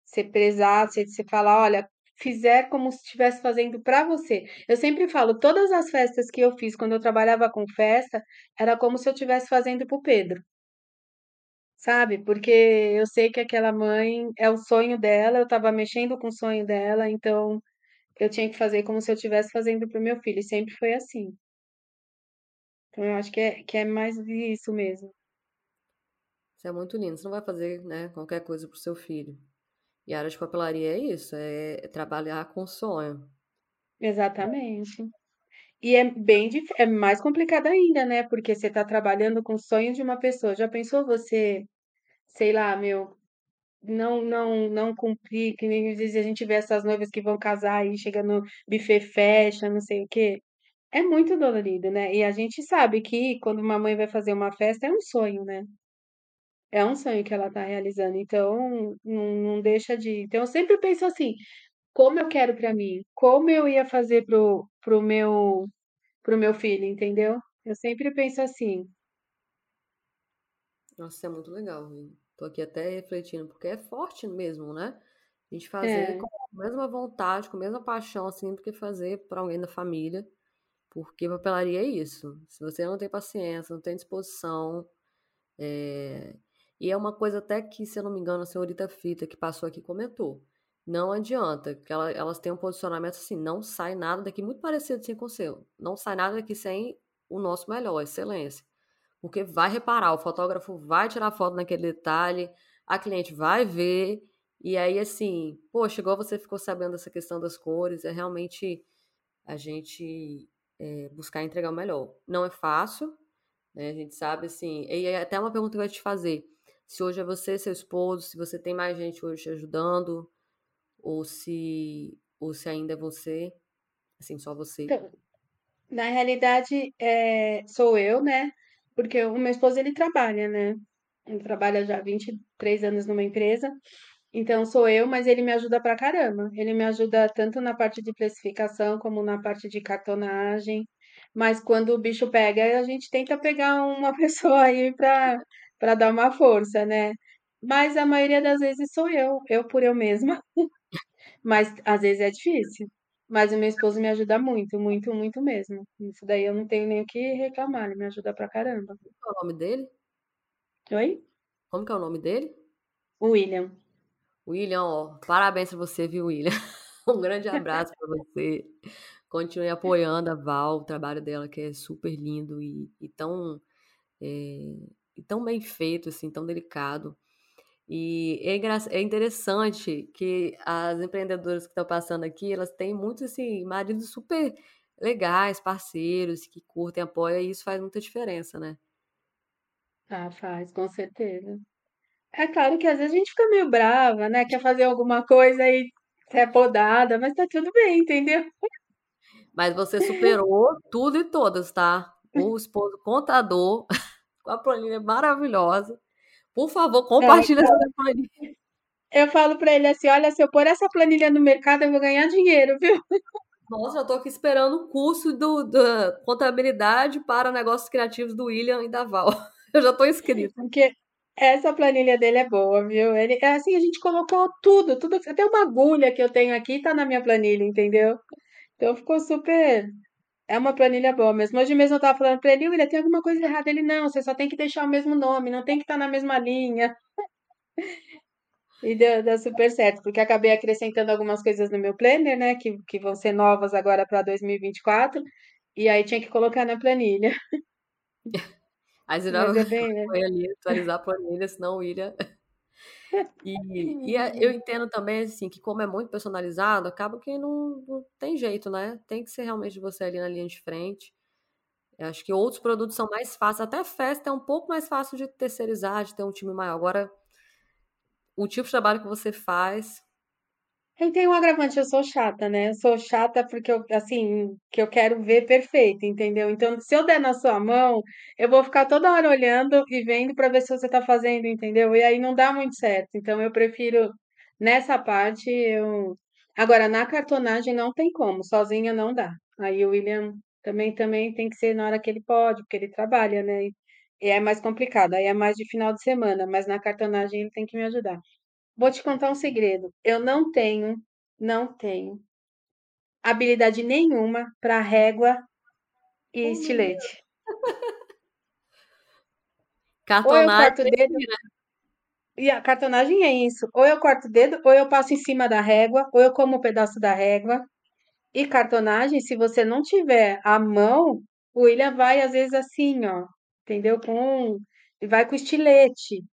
você prezar, você, você falar, olha, fizer como se estivesse fazendo para você. Eu sempre falo, todas as festas que eu fiz quando eu trabalhava com festa, era como se eu estivesse fazendo pro Pedro, sabe? Porque eu sei que aquela mãe é o sonho dela, eu estava mexendo com o sonho dela, então eu tinha que fazer como se eu estivesse fazendo pro meu filho, e sempre foi assim. Então eu acho que é, que é mais isso mesmo. Isso é muito lindo. Você não vai fazer, né, qualquer coisa pro seu filho. E a área de papelaria é isso, é trabalhar com sonho. Exatamente. E é bem é mais complicado ainda, né? Porque você tá trabalhando com o sonho de uma pessoa. Já pensou você, sei lá, meu, não não não cumprir, que nem a gente vê essas noivas que vão casar e chega no buffet fecha, não sei o quê. É muito dolorido, né? E a gente sabe que quando uma mãe vai fazer uma festa é um sonho, né? É um sonho que ela tá realizando. Então, não, não deixa de. Então, eu sempre penso assim, como eu quero pra mim, como eu ia fazer pro, pro meu pro meu filho, entendeu? Eu sempre penso assim. Nossa, é muito legal. Vini. Tô aqui até refletindo, porque é forte mesmo, né? A gente fazer É, com a mesma vontade, com a mesma paixão, assim, do que fazer para alguém da família. Porque papelaria é isso. Se você não tem paciência, não tem disposição, é... e é uma coisa até que, se eu não me engano, a senhorita Fita, que passou aqui, comentou. Não adianta, que ela- elas têm um posicionamento assim, não sai nada daqui muito parecido assim com o seu. Não sai nada daqui sem o nosso melhor, excelência. Porque vai reparar, o fotógrafo vai tirar foto naquele detalhe, a cliente vai ver, e aí assim, poxa, igual você ficou sabendo dessa questão das cores, é realmente a gente é, buscar entregar o melhor. Não é fácil, né? A gente sabe assim. E é até uma pergunta que eu ia te fazer: se hoje é você, seu esposo, se você tem mais gente hoje te ajudando, ou se, ou se ainda é você, assim, só você. então, na realidade, é, sou eu, né? Porque o meu esposo, ele trabalha, né? Ele trabalha já há 23 anos numa empresa. Então, sou eu, mas ele me ajuda pra caramba. Ele me ajuda tanto na parte de precificação como na parte de cartonagem. Mas quando o bicho pega, a gente tenta pegar uma pessoa aí pra, pra dar uma força, né? Mas a maioria das vezes sou eu, eu por eu mesma. Mas às vezes é difícil. Mas o meu esposo me ajuda muito, muito, muito mesmo. Isso daí eu não tenho nem o que reclamar, ele me ajuda pra caramba. Qual é o nome dele? Oi? Como que é o nome dele? William. William, ó, parabéns pra você, viu, William? Um grande abraço pra você. Continue apoiando a Val, o trabalho dela que é super lindo e, e tão, é, e tão bem feito, assim, tão delicado. E é, é interessante que as empreendedoras que estão passando aqui, elas têm muitos, assim, maridos super legais, parceiros, que curtem, apoiam, e isso faz muita diferença, né? Ah, faz, com certeza. É claro que às vezes a gente fica meio brava, né? Quer fazer alguma coisa e é podada, mas tá tudo bem, entendeu? Mas você superou tudo e todas, tá? O esposo contador, com a planilha maravilhosa. Por favor, Não, compartilha essa planilha. eu falo pra ele assim: olha, se eu pôr essa planilha no mercado, eu vou ganhar dinheiro, viu? Nossa, já tô aqui esperando o curso do, da contabilidade para negócios criativos do William e da Val. Eu já tô inscrita. Porque essa planilha dele é boa, viu? Ele, é assim, a gente colocou tudo, tudo, até uma agulha que eu tenho aqui tá na minha planilha, entendeu? Então ficou super. É uma planilha boa mesmo. Hoje mesmo eu tava falando pra ele, William, tem alguma coisa errada? Ele, não, você só tem que deixar o mesmo nome, não tem que estar na mesma linha. E deu, deu super certo, porque acabei acrescentando algumas coisas no meu planner, né, que, que vão ser novas agora para 2024, e aí tinha que colocar na planilha. Aí você Mas é bem, né? foi ali atualizar a planilha, senão o William. E, e a- eu entendo também, assim, que como é muito personalizado, acaba que não, não tem jeito, né? Tem que ser realmente você ali na linha de frente. Eu acho que outros produtos são mais fáceis, até festa é um pouco mais fácil de terceirizar, de ter um time maior. Agora, o tipo de trabalho que você faz, E tem um agravante, eu sou chata, né? Eu sou chata porque eu, assim, que eu quero ver perfeito, entendeu? Então, se eu der na sua mão, eu vou ficar toda hora olhando e vendo para ver se você tá fazendo, entendeu? E aí não dá muito certo. Então, eu prefiro nessa parte eu Agora, na cartonagem não tem como, sozinha não dá. Aí o William também também tem que ser na hora que ele pode, porque ele trabalha, né? E é mais complicado, aí é mais de final de semana, mas na cartonagem ele tem que me ajudar. Vou te contar um segredo. Eu não tenho, não tenho habilidade nenhuma para régua e Oh, estilete. Cartonagem, dedo, e a cartonagem é isso. Ou eu corto o dedo, ou eu passo em cima da régua, ou eu como um pedaço da régua. E cartonagem, se você não tiver a mão, o William vai às vezes assim, ó, entendeu? Com e vai com estilete.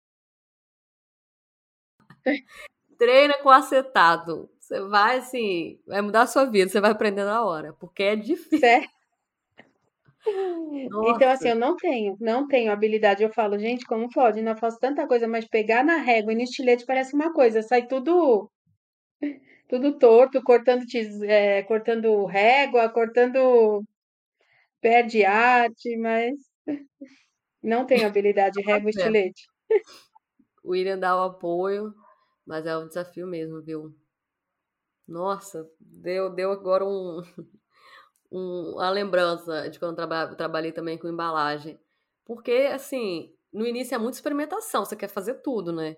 treina com acetato. Você vai assim, vai mudar a sua vida, você vai aprender na hora, porque é difícil. Certo? Então, assim, eu não tenho, não tenho habilidade. Eu falo, gente, como pode? Não faço tanta coisa, mas pegar na régua e no estilete parece uma coisa, sai tudo, tudo torto, cortando, é, cortando régua, cortando pé de arte, mas não tenho habilidade régua e é. estilete. O William dá o apoio, mas é um desafio mesmo, viu? Nossa, deu, deu agora um, um- uma lembrança de quando eu traba- trabalhei também com embalagem. Porque, assim, no início é muita experimentação, você quer fazer tudo, né?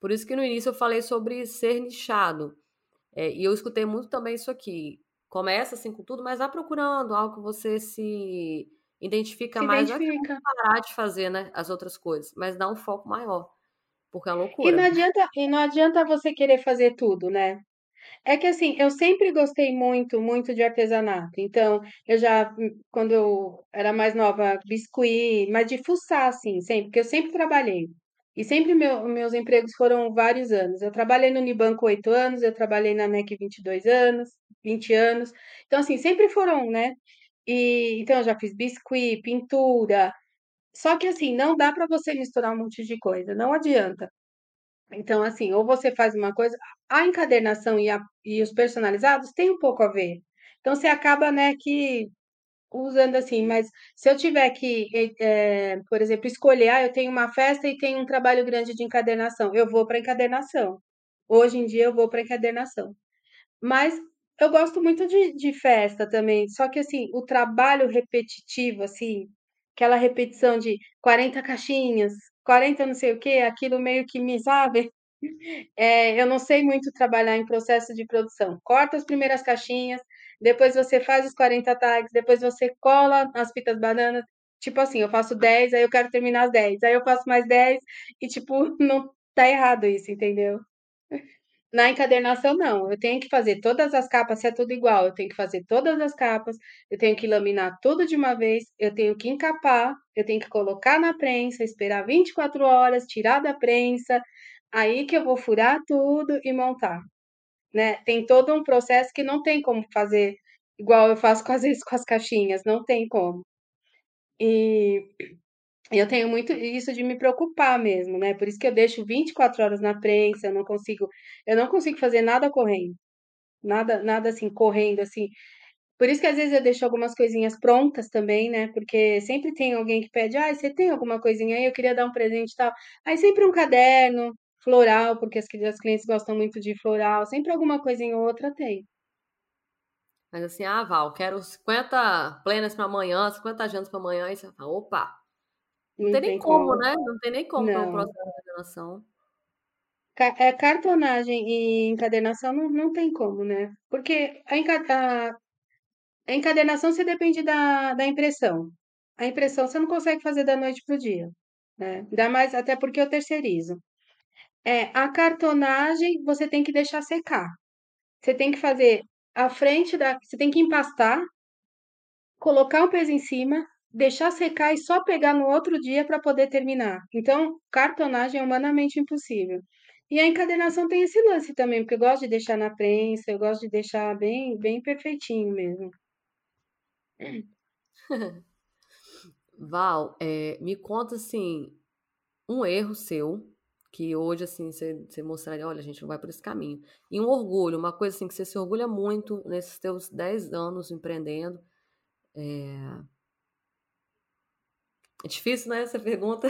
Por isso que no início eu falei sobre ser nichado. É, e eu escutei muito também isso aqui. Começa assim com tudo, mas vá procurando algo que você se identifica Se mais. Identifica. parar de fazer, né, as outras coisas, mas dá um foco maior, porque é uma E não loucura. adianta, e não adianta você querer fazer tudo, né? É que assim, eu sempre gostei muito, muito de artesanato. Então, eu já, hum, quando eu era mais nova, biscuit, mas de fuçar, assim, sempre, porque eu sempre trabalhei. E sempre meu- meus empregos foram vários anos. Eu trabalhei no Unibanco oito anos, eu trabalhei na NEC 22 anos, 20 anos. Então, assim, sempre foram, né? E então eu já fiz biscuit, pintura. Só que assim, não dá para você misturar um monte de coisa, não adianta. Então, assim, ou você faz uma coisa, a encadernação e, a- e os personalizados tem um pouco a ver. Então, você acaba, né, que usando assim, mas se eu tiver que, eh, eh, por exemplo, escolher, ah, eu tenho uma festa e tenho um trabalho grande de encadernação, eu vou para encadernação. Hoje em dia eu vou para encadernação. Mas eu gosto muito de, de festa também, só que assim, o trabalho repetitivo, assim, aquela repetição de 40 caixinhas, 40 não sei o quê, aquilo meio que me, sabe? É, eu não sei muito trabalhar em processo de produção. Corta as primeiras caixinhas, depois você faz os 40 tags, depois você cola as fitas bananas. Tipo assim, eu faço 10, aí eu quero terminar as 10, aí eu faço mais 10 e tipo, não tá errado isso, entendeu? Na encadernação, não. Eu tenho que fazer todas as capas, se é tudo igual, eu tenho que fazer todas as capas, eu tenho que laminar tudo de uma vez, eu tenho que encapar, eu tenho que colocar na prensa, esperar 24 horas, tirar da prensa, aí que eu vou furar tudo e montar, né? Tem todo um processo que não tem como fazer igual eu faço com, às vezes com as caixinhas, não tem como. E eu tenho muito isso de me preocupar mesmo, né? Por isso que eu deixo 24 horas na prensa, eu não consigo, eu não consigo fazer nada correndo. Nada, nada assim, correndo assim. Por isso que às vezes eu deixo algumas coisinhas prontas também, né? Porque sempre tem alguém que pede, ah, você tem alguma coisinha aí? Eu queria dar um presente e tal. Aí sempre um caderno floral, porque as, as clientes gostam muito de floral. Sempre alguma coisinha ou outra tem. Mas assim, ah, Val, quero 50 plenas para amanhã, 50 jantas para amanhã, aí você fala, opa, não Não tem nem tem como, como. né? Não tem nem como ter um Não. processo de É, cartonagem e encadernação não, não tem como, né? Porque a, enca- a- encadernação você depende da, da impressão. A impressão você não consegue fazer da noite pro dia, né? Ainda mais até porque eu terceirizo. É, a cartonagem você tem que deixar secar. Você tem que fazer a frente da. Você tem que empastar, colocar um peso em cima, deixar secar e só pegar no outro dia para poder terminar. Então, cartonagem é humanamente impossível. E a encadernação tem esse lance também, porque eu gosto de deixar na prensa, eu gosto de deixar bem, bem perfeitinho mesmo. Val, é, me conta assim, um erro seu, que hoje assim você, mostraria, olha, a gente não vai por esse caminho. E um orgulho, uma coisa assim que você se orgulha muito nesses teus 10 anos empreendendo. É difícil, né, essa pergunta?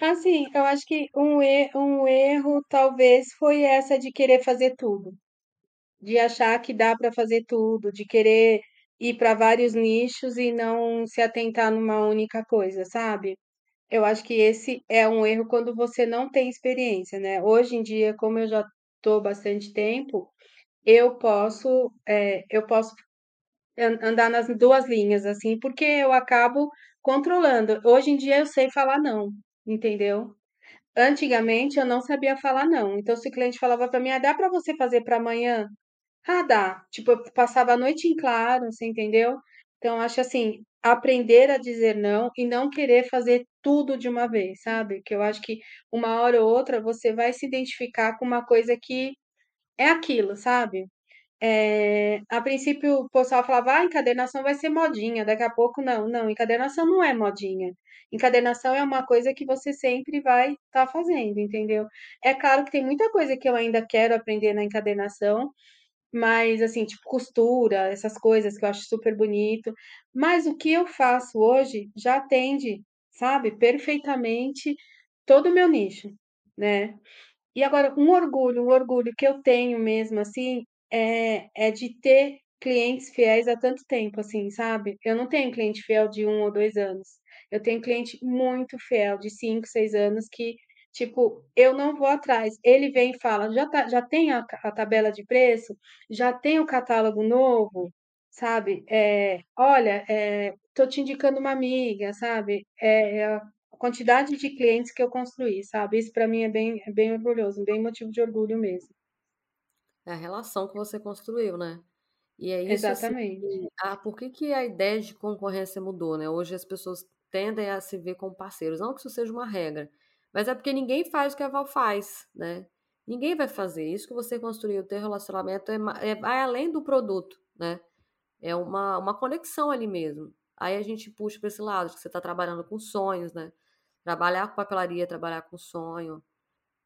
É, Assim, eu acho que um, e- um erro talvez foi essa de querer fazer tudo. de achar que dá para fazer tudo, de querer ir para vários nichos e não se atentar numa única coisa, sabe? Eu acho que esse é um erro quando você não tem experiência, né? Hoje em dia, como eu já estou bastante tempo, eu posso, é, eu posso andar nas duas linhas, assim, porque eu acabo controlando. Hoje em dia eu sei falar não, entendeu? Antigamente eu não sabia falar não. Então, se o cliente falava para mim, ah, dá para você fazer para amanhã? Ah, dá. Tipo, eu passava a noite em claro, você entendeu? Então, acho assim, aprender a dizer não e não querer fazer tudo de uma vez, sabe? Que eu acho que uma hora ou outra você vai se identificar com uma coisa que é aquilo, sabe? É, a princípio o pessoal falava, ah, encadernação vai ser modinha, daqui a pouco não, não, encadernação não é modinha. Encadernação é uma coisa que você sempre vai estar tá fazendo, entendeu? É claro que tem muita coisa que eu ainda quero aprender na encadernação, mas assim, tipo costura, essas coisas que eu acho super bonito. Mas o que eu faço hoje já atende, sabe, perfeitamente todo o meu nicho, né? E agora, um orgulho, um orgulho que eu tenho mesmo, assim, é, é de ter clientes fiéis há tanto tempo, assim, sabe? Eu não tenho cliente fiel de um ou dois anos. Eu tenho cliente muito fiel, de cinco, seis anos, que, tipo, eu não vou atrás. Ele vem e fala, já, tá, já tem a, a tabela de preço? Já tem o catálogo novo? Sabe? É, olha, é, tô te indicando uma amiga, sabe? É, é a quantidade de clientes que eu construí, sabe? Isso para mim é bem, é bem orgulhoso, bem motivo de orgulho mesmo. É a relação que você construiu, né? E é isso assim, Exatamente. ah, por que que a ideia de concorrência mudou, né? Hoje as pessoas tendem a se ver como parceiros, não que isso seja uma regra, mas é porque ninguém faz o que a Val faz, né? Ninguém vai fazer. Isso que você construiu, o teu relacionamento é, é, vai além do produto, né? É uma, uma conexão ali mesmo. Aí a gente puxa para esse lado, que você está trabalhando com sonhos, né? Trabalhar com papelaria, trabalhar com sonho.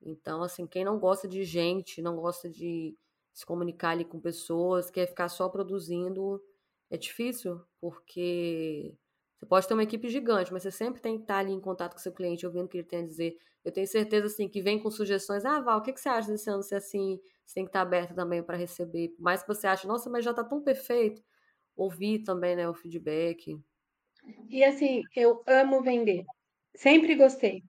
Então, assim, quem não gosta de gente, não gosta de se comunicar ali com pessoas, quer ficar só produzindo, é difícil, porque você pode ter uma equipe gigante, mas você sempre tem que estar ali em contato com seu cliente, ouvindo o que ele tem a dizer. Eu tenho certeza, assim, que vem com sugestões. Ah, Val, o que, você acha desse ano ser assim? Você tem que estar aberto também para receber. Mais que você ache, nossa, mas já está tão perfeito. Ouvir também, né, o feedback. E assim, eu amo vender. Sempre gostei.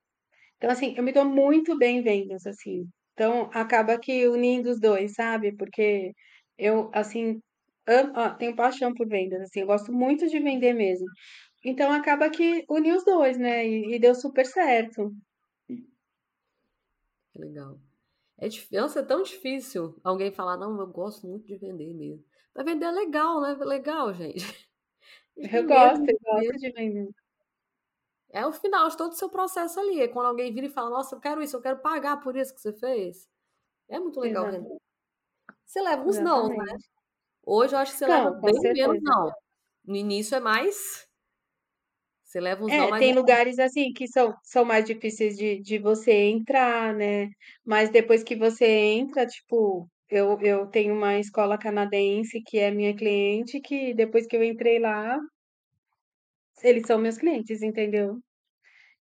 Então, assim, eu me dou muito bem em vendas, assim. Então, acaba que unindo os dois, sabe? Porque eu, assim, amo, ó, tenho paixão por vendas, assim, eu gosto muito de vender mesmo. Então, acaba que uni os dois, né? E, e deu super certo. Que legal. É, nossa, é tão difícil alguém falar, não, eu gosto muito de vender mesmo. Mas vender é legal, né? Legal, gente. Eu gosto, eu gosto de vender. É o final de todo o seu processo ali. É quando alguém vira e fala, nossa, eu quero isso, eu quero pagar por isso que você fez. É muito legal vender. Você leva uns não, né? Hoje eu acho que você não, leva bem certeza. menos não. No início é mais. Você leva uns é, não mais. Tem lugares assim que são, são mais difíceis de, de você entrar, né? Mas depois que você entra, tipo, eu, eu tenho uma escola canadense que é minha cliente, que depois que eu entrei lá, eles são meus clientes, entendeu?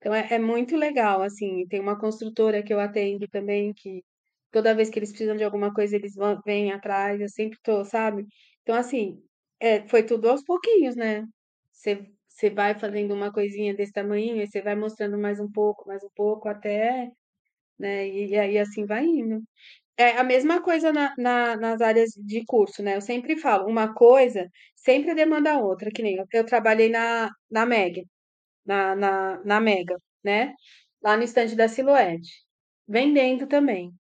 Então é, é muito legal, assim. Tem uma construtora que eu atendo também, que toda vez que eles precisam de alguma coisa, eles vão, vêm atrás, eu sempre tô, sabe? Então, assim, é, foi tudo aos pouquinhos, né? Você, você vai fazendo uma coisinha desse tamanho, e você vai mostrando mais um pouco, mais um pouco, até, né? E, e aí assim vai indo. É a mesma coisa na, na- nas áreas de curso, né? Eu sempre falo, uma coisa sempre demanda outra, que nem eu, eu trabalhei na, na Meg na, na, na Mega, né? Lá no estande da Silhouette, vendendo também.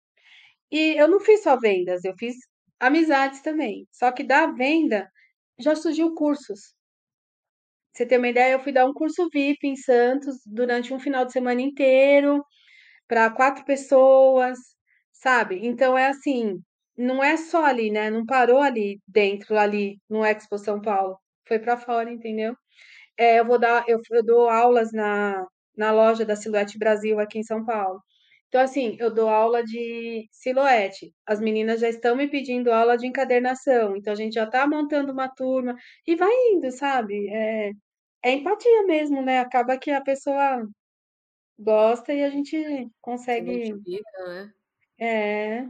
E eu não fiz só vendas, eu fiz amizades também. Só que da venda já surgiu cursos. Você tem uma ideia? Eu fui dar um curso VIP em Santos durante um final de semana inteiro para quatro pessoas, sabe? Então é assim, não é só ali, né? Não parou ali dentro, ali no Expo São Paulo. Foi para fora, entendeu? É, eu vou dar, eu, eu dou aulas na, na loja da Silhouette Brasil aqui em São Paulo. Então, assim, eu dou aula de silhuete. As meninas já estão me pedindo aula de encadernação. Então, a gente já está montando uma turma e vai indo, sabe? É, é empatia mesmo, né? Acaba que a pessoa gosta e a gente Se consegue. identifica, né? É.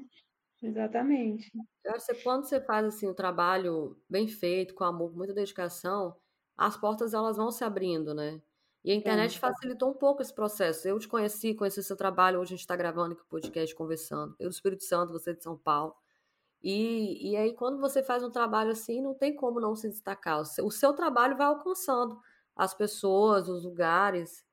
Exatamente. Eu acho que quando você faz assim o trabalho bem feito, com amor, com muita dedicação, as portas elas vão se abrindo, né? E a internet Então, facilitou um pouco esse processo. Eu te conheci, conheci seu trabalho, hoje a gente está gravando aqui o podcast, conversando. Eu do Espírito Santo, você de São Paulo. E, e aí, quando você faz um trabalho assim, não tem como não se destacar. O seu, o seu trabalho vai alcançando as pessoas, os lugares.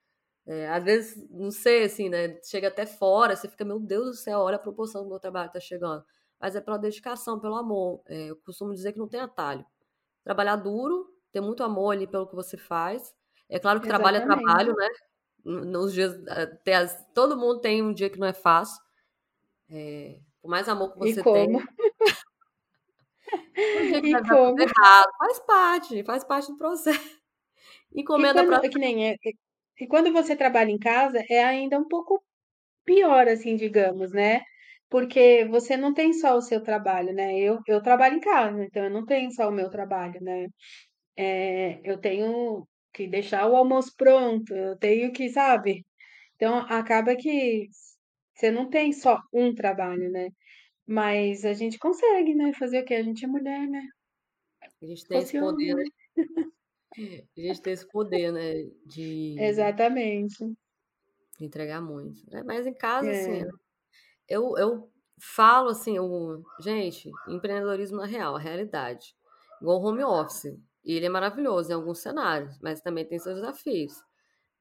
É, às vezes, não sei, assim, né? Chega até fora, você fica, meu Deus do céu, olha a proporção do meu trabalho está chegando. Mas é pela dedicação, pelo amor. É, eu costumo dizer que não tem atalho. Trabalhar duro, ter muito amor ali pelo que você faz. É claro que trabalho é trabalho, exatamente. né? Nos dias, até as- todo mundo tem um dia que não é fácil. É, por mais amor que você tem, um E como? errado. Faz parte, faz parte do processo. Encomenda pra que nem é, e quando você trabalha em casa, é ainda um pouco pior, assim, digamos, né? Porque você não tem só o seu trabalho, né? Eu, eu trabalho em casa, então eu não tenho só o meu trabalho, né? É, eu tenho que deixar o almoço pronto, eu tenho que, sabe? Então acaba que você não tem só um trabalho, né? Mas a gente consegue, né? Fazer o quê? A gente é mulher, né? A gente tem esse poder, né? né? A gente tem esse poder, né? De, Exatamente. de entregar muito. né? Mas em casa, assim, É, eu, eu falo assim, o, gente, empreendedorismo na real, a realidade. Igual home office. E ele é maravilhoso em alguns cenários, mas também tem seus desafios.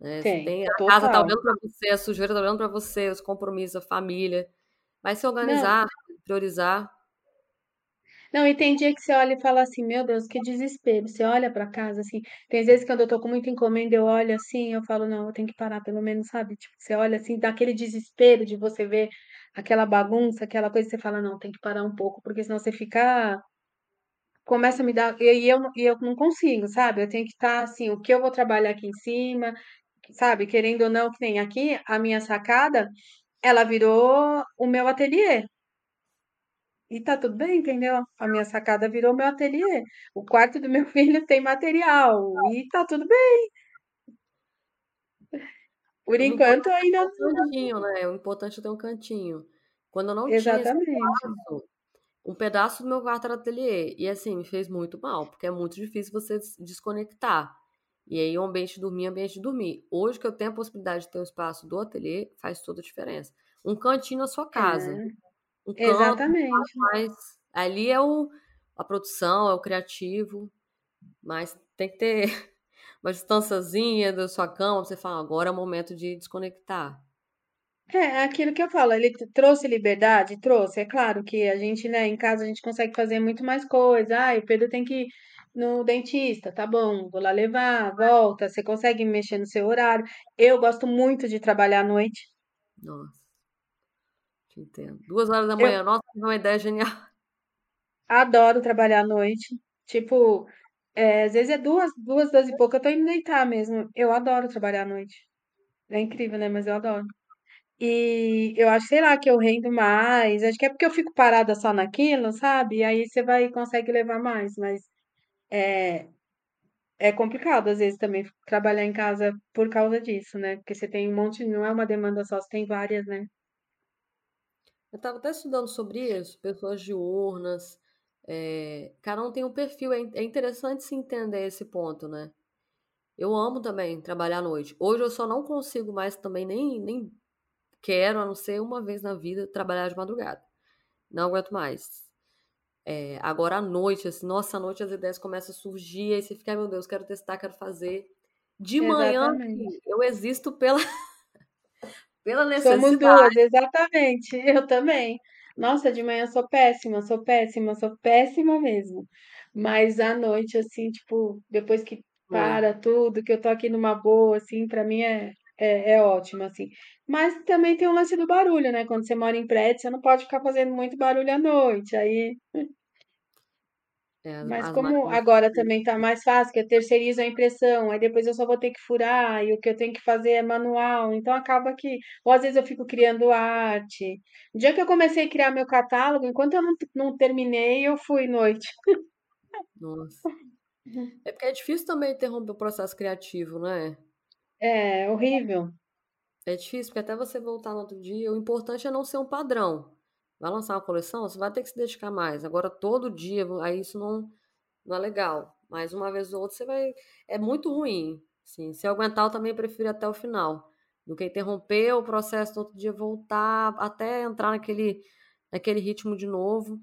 Né? Você tem, tem, a casa tá total. olhando para você, a sujeira tá olhando para você, os compromissos, a família. Mas se Não, organizar, priorizar, não, e tem dia que você olha e fala assim, meu Deus, que desespero. Você olha pra casa assim. Tem vezes que quando eu tô com muita encomenda, eu olho assim, eu falo, não, eu tenho que parar pelo menos, sabe? Tipo, você olha assim, dá aquele desespero de você ver aquela bagunça, aquela coisa, você fala, não, tem que parar um pouco, porque senão você fica começa a me dar. E eu, não- e eu não consigo, sabe? Eu tenho que estar assim, o que eu vou trabalhar aqui em cima, sabe? Querendo ou não, que nem aqui, a minha sacada, ela virou o meu ateliê. E tá tudo bem, entendeu? A minha sacada virou meu ateliê. O quarto do meu filho tem material. E tá tudo bem. Por enquanto, é ainda. um cantinho, né? O importante é ter um cantinho. Quando eu não tinha Exatamente. espaço, um pedaço do meu quarto era ateliê. E assim, me fez muito mal, porque é muito difícil você des- desconectar. E aí, o ambiente de dormir é ambiente de dormir. Hoje que eu tenho a possibilidade de ter um espaço do ateliê, faz toda a diferença. Um cantinho na sua casa. É, Um canto, exatamente. mais. Ali é o, a produção, é o criativo, mas tem que ter uma distânciazinha da sua cama você falar, agora é o momento de desconectar. É, é aquilo que eu falo, ele t- trouxe liberdade? Trouxe. É claro que a gente, né, em casa a gente consegue fazer muito mais coisa. Ah, o Pedro tem que ir no dentista, tá bom, vou lá levar, volta. Você consegue mexer no seu horário. Eu gosto muito de trabalhar à noite. Nossa, te entendo. Duas horas da Eu manhã, nossa, tive uma ideia genial. adoro trabalhar à noite. Tipo, é, às vezes é duas, duas, duas e pouco, eu tô indo deitar mesmo. Eu adoro trabalhar à noite. É incrível, né? Mas eu adoro. E eu acho, sei lá, que eu rendo mais. Acho que é porque eu fico parada só naquilo, sabe? E aí você vai consegue levar mais. Mas é complicado, às vezes, também trabalhar em casa por causa disso, né? Porque você tem um monte, não é uma demanda só, você tem várias, né? Eu estava até estudando sobre isso, pessoas diurnas, é, cada um tem um perfil, é, é interessante se entender esse ponto, né? Eu amo também trabalhar à noite. Hoje eu só não consigo mais também, nem, nem quero, a não ser uma vez na vida, trabalhar de madrugada. Não aguento mais. É, agora à noite, assim, nossa, à noite as ideias começam a surgir, aí você fica, ai meu Deus, quero testar, quero fazer. De manhã, Exatamente. sim, eu existo pela, pela Somos necessidade. duas, exatamente. Eu também. Nossa, de manhã eu sou péssima, sou péssima, sou péssima mesmo. Mas à noite, assim, tipo, depois que Oi. para tudo, que eu tô aqui numa boa, assim, pra mim é, é, é ótimo, assim. Mas também tem o lance do barulho, né? Quando você mora em prédio, você não pode ficar fazendo muito barulho à noite. Aí É, as, Mas as como máquinas. agora também tá mais fácil, que eu terceirizo a impressão, aí depois eu só vou ter que furar, e o que eu tenho que fazer é manual, então acaba que, ou às vezes eu fico criando arte. O dia que eu comecei a criar meu catálogo, enquanto eu não, não terminei, eu fui noite. Nossa. É porque é difícil também interromper o processo criativo, não é? Horrível. É difícil, porque até você voltar no outro dia, o importante é não ser um padrão. Vai lançar uma coleção, você vai ter que se dedicar mais. Agora, todo dia, aí isso não, não é legal. Mas uma vez ou outra, você vai. É muito ruim. Sim, se aguentar, eu também prefiro até o final. Do que interromper o processo do outro dia, voltar até entrar naquele, naquele ritmo de novo.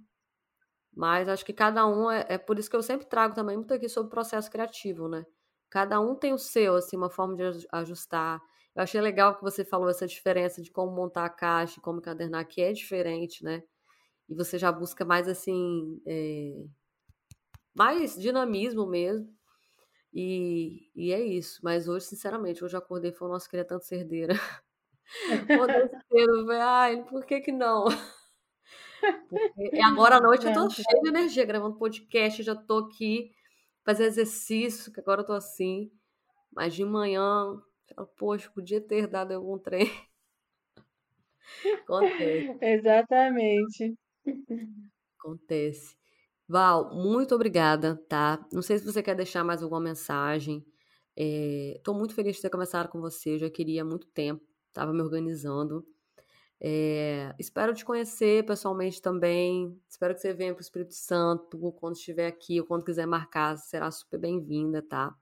Mas acho que cada um é, é por isso que eu sempre trago também muito aqui sobre o processo criativo, né? Cada um tem o seu, assim, uma forma de ajustar. Eu achei legal que você falou essa diferença de como montar a caixa, como encadernar, que é diferente, né? E você já busca mais assim, é... mais dinamismo mesmo. E, e é isso. Mas hoje, sinceramente, hoje eu acordei e falei, nossa, queria tanto ser herdeira. Acordei cedo, ai, por que que não? Porque agora à noite eu tô cheia de energia gravando podcast, já tô aqui fazer exercício, que agora eu tô assim. Mas de manhã, poxa, podia ter dado algum trem. Acontece. Exatamente. Acontece. Val, muito obrigada, tá? Não sei se você quer deixar mais alguma mensagem. Estou é, muito feliz de ter começado com você, já queria há muito tempo, estava me organizando. É, espero te conhecer pessoalmente também. Espero que você venha para o Espírito Santo quando estiver aqui ou quando quiser marcar, será super bem-vinda, tá?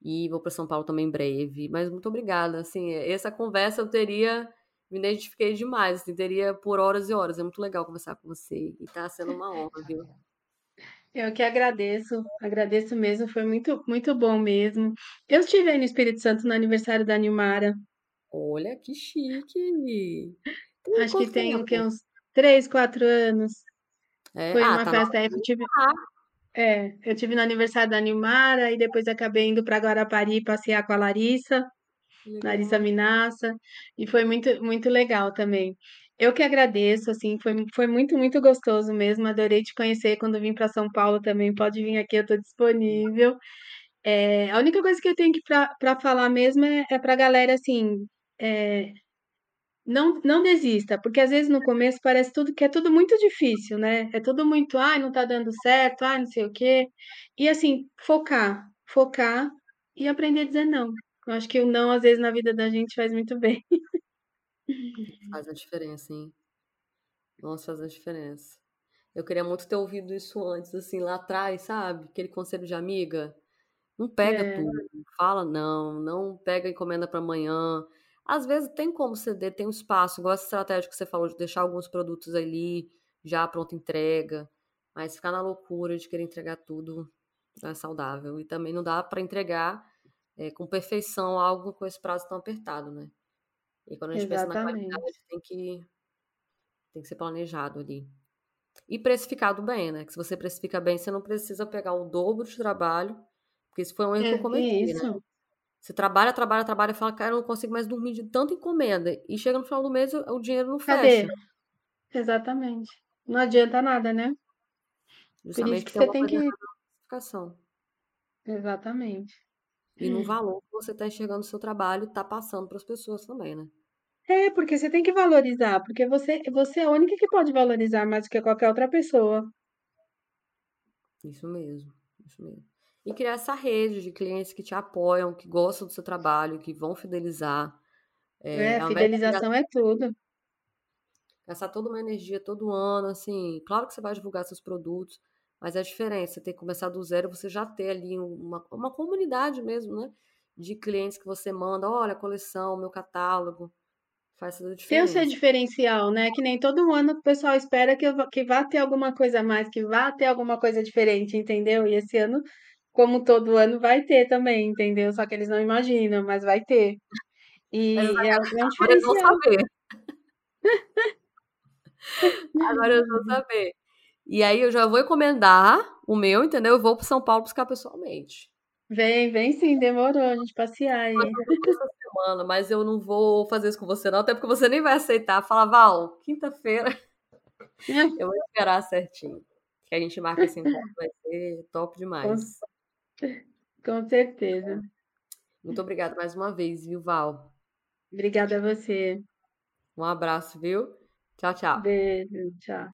E vou para São Paulo também em breve. Mas muito obrigada. Assim, essa conversa eu teria me identifiquei demais, assim, teria por horas e horas. É muito legal conversar com você e tá sendo uma honra, viu? Eu que agradeço, agradeço mesmo, foi muito, muito bom mesmo. Eu estive aí no Espírito Santo no aniversário da Nilmara. Olha que chique! Tem Acho que tem que, uns três, quatro anos. É, foi ah, uma tá festa, eu tive, é, eu tive no aniversário da Nilmara e depois acabei indo para Guarapari passear com a Larissa. Larissa Minassa, e foi muito, muito legal também. Eu que agradeço, assim, foi, foi muito, muito gostoso mesmo. Adorei te conhecer quando vim para São Paulo também. Pode vir aqui, eu estou disponível. É, a única coisa que eu tenho que para falar mesmo é, é para a galera assim, é, não, não desista, porque às vezes no começo parece tudo que é tudo muito difícil, né? É tudo muito, ai, não tá dando certo, ai, não sei o quê. E assim, focar, focar e aprender a dizer não. Eu acho que o não, às vezes, na vida da gente faz muito bem. Faz a diferença, hein? Nossa, faz a diferença. Eu queria muito ter ouvido isso antes, assim, lá atrás, sabe? Aquele conselho de amiga. Não pega é. tudo, fala não, não pega encomenda para amanhã. Às vezes tem como ceder, tem um espaço, igual essa estratégia que você falou de deixar alguns produtos ali já pronta entrega, mas ficar na loucura de querer entregar tudo não é saudável. E também não dá para entregar é, com perfeição algo com esse prazo tão apertado, né? E quando a gente Exatamente. pensa na qualidade, tem que, tem que ser planejado ali. E precificado bem, né? Que se você precifica bem, você não precisa pegar o dobro de trabalho, porque isso foi um erro é, que eu cometi, né? isso. né? Você trabalha, trabalha, trabalha e fala, cara, eu não consigo mais dormir de tanta encomenda. E chega no final do mês, o dinheiro não Cadê? fecha. Exatamente. Não adianta nada, né? Justamente Por isso que você tem que. Exatamente. E no valor que você está enxergando o seu trabalho está passando para as pessoas também, né? É, porque você tem que valorizar, porque você, você é a única que pode valorizar mais do que qualquer outra pessoa. Isso mesmo, isso mesmo. E criar essa rede de clientes que te apoiam, que gostam do seu trabalho, que vão fidelizar. É, é fidelização é tudo. Gastar toda uma energia todo ano, assim. Claro que você vai divulgar seus produtos, mas é diferente, você tem que começar do zero, você já ter ali uma, uma comunidade mesmo, né? De clientes que você manda, olha, a coleção, meu catálogo. Faz toda a diferença. Tem o seu diferencial, né? Que nem todo ano o pessoal espera que, que vá ter alguma coisa a mais, que vá ter alguma coisa diferente, entendeu? E esse ano, como todo ano, vai ter também, entendeu? Só que eles não imaginam, mas vai ter. E é, é um. Agora eu vou saber. Agora eu vou saber. E aí eu já vou encomendar o meu, entendeu? Eu vou para São Paulo buscar pessoalmente. Vem, vem sim, demorou a gente passear aí. Essa semana, mas eu não vou fazer isso com você, não, até porque você nem vai aceitar. Fala, Val, quinta-feira eu vou esperar certinho. Que a gente marca esse encontro, vai ser top demais. Com, certeza. Muito obrigada mais uma vez, viu, Val? Obrigada a você. Um abraço, viu? Tchau, tchau. Beijo, tchau.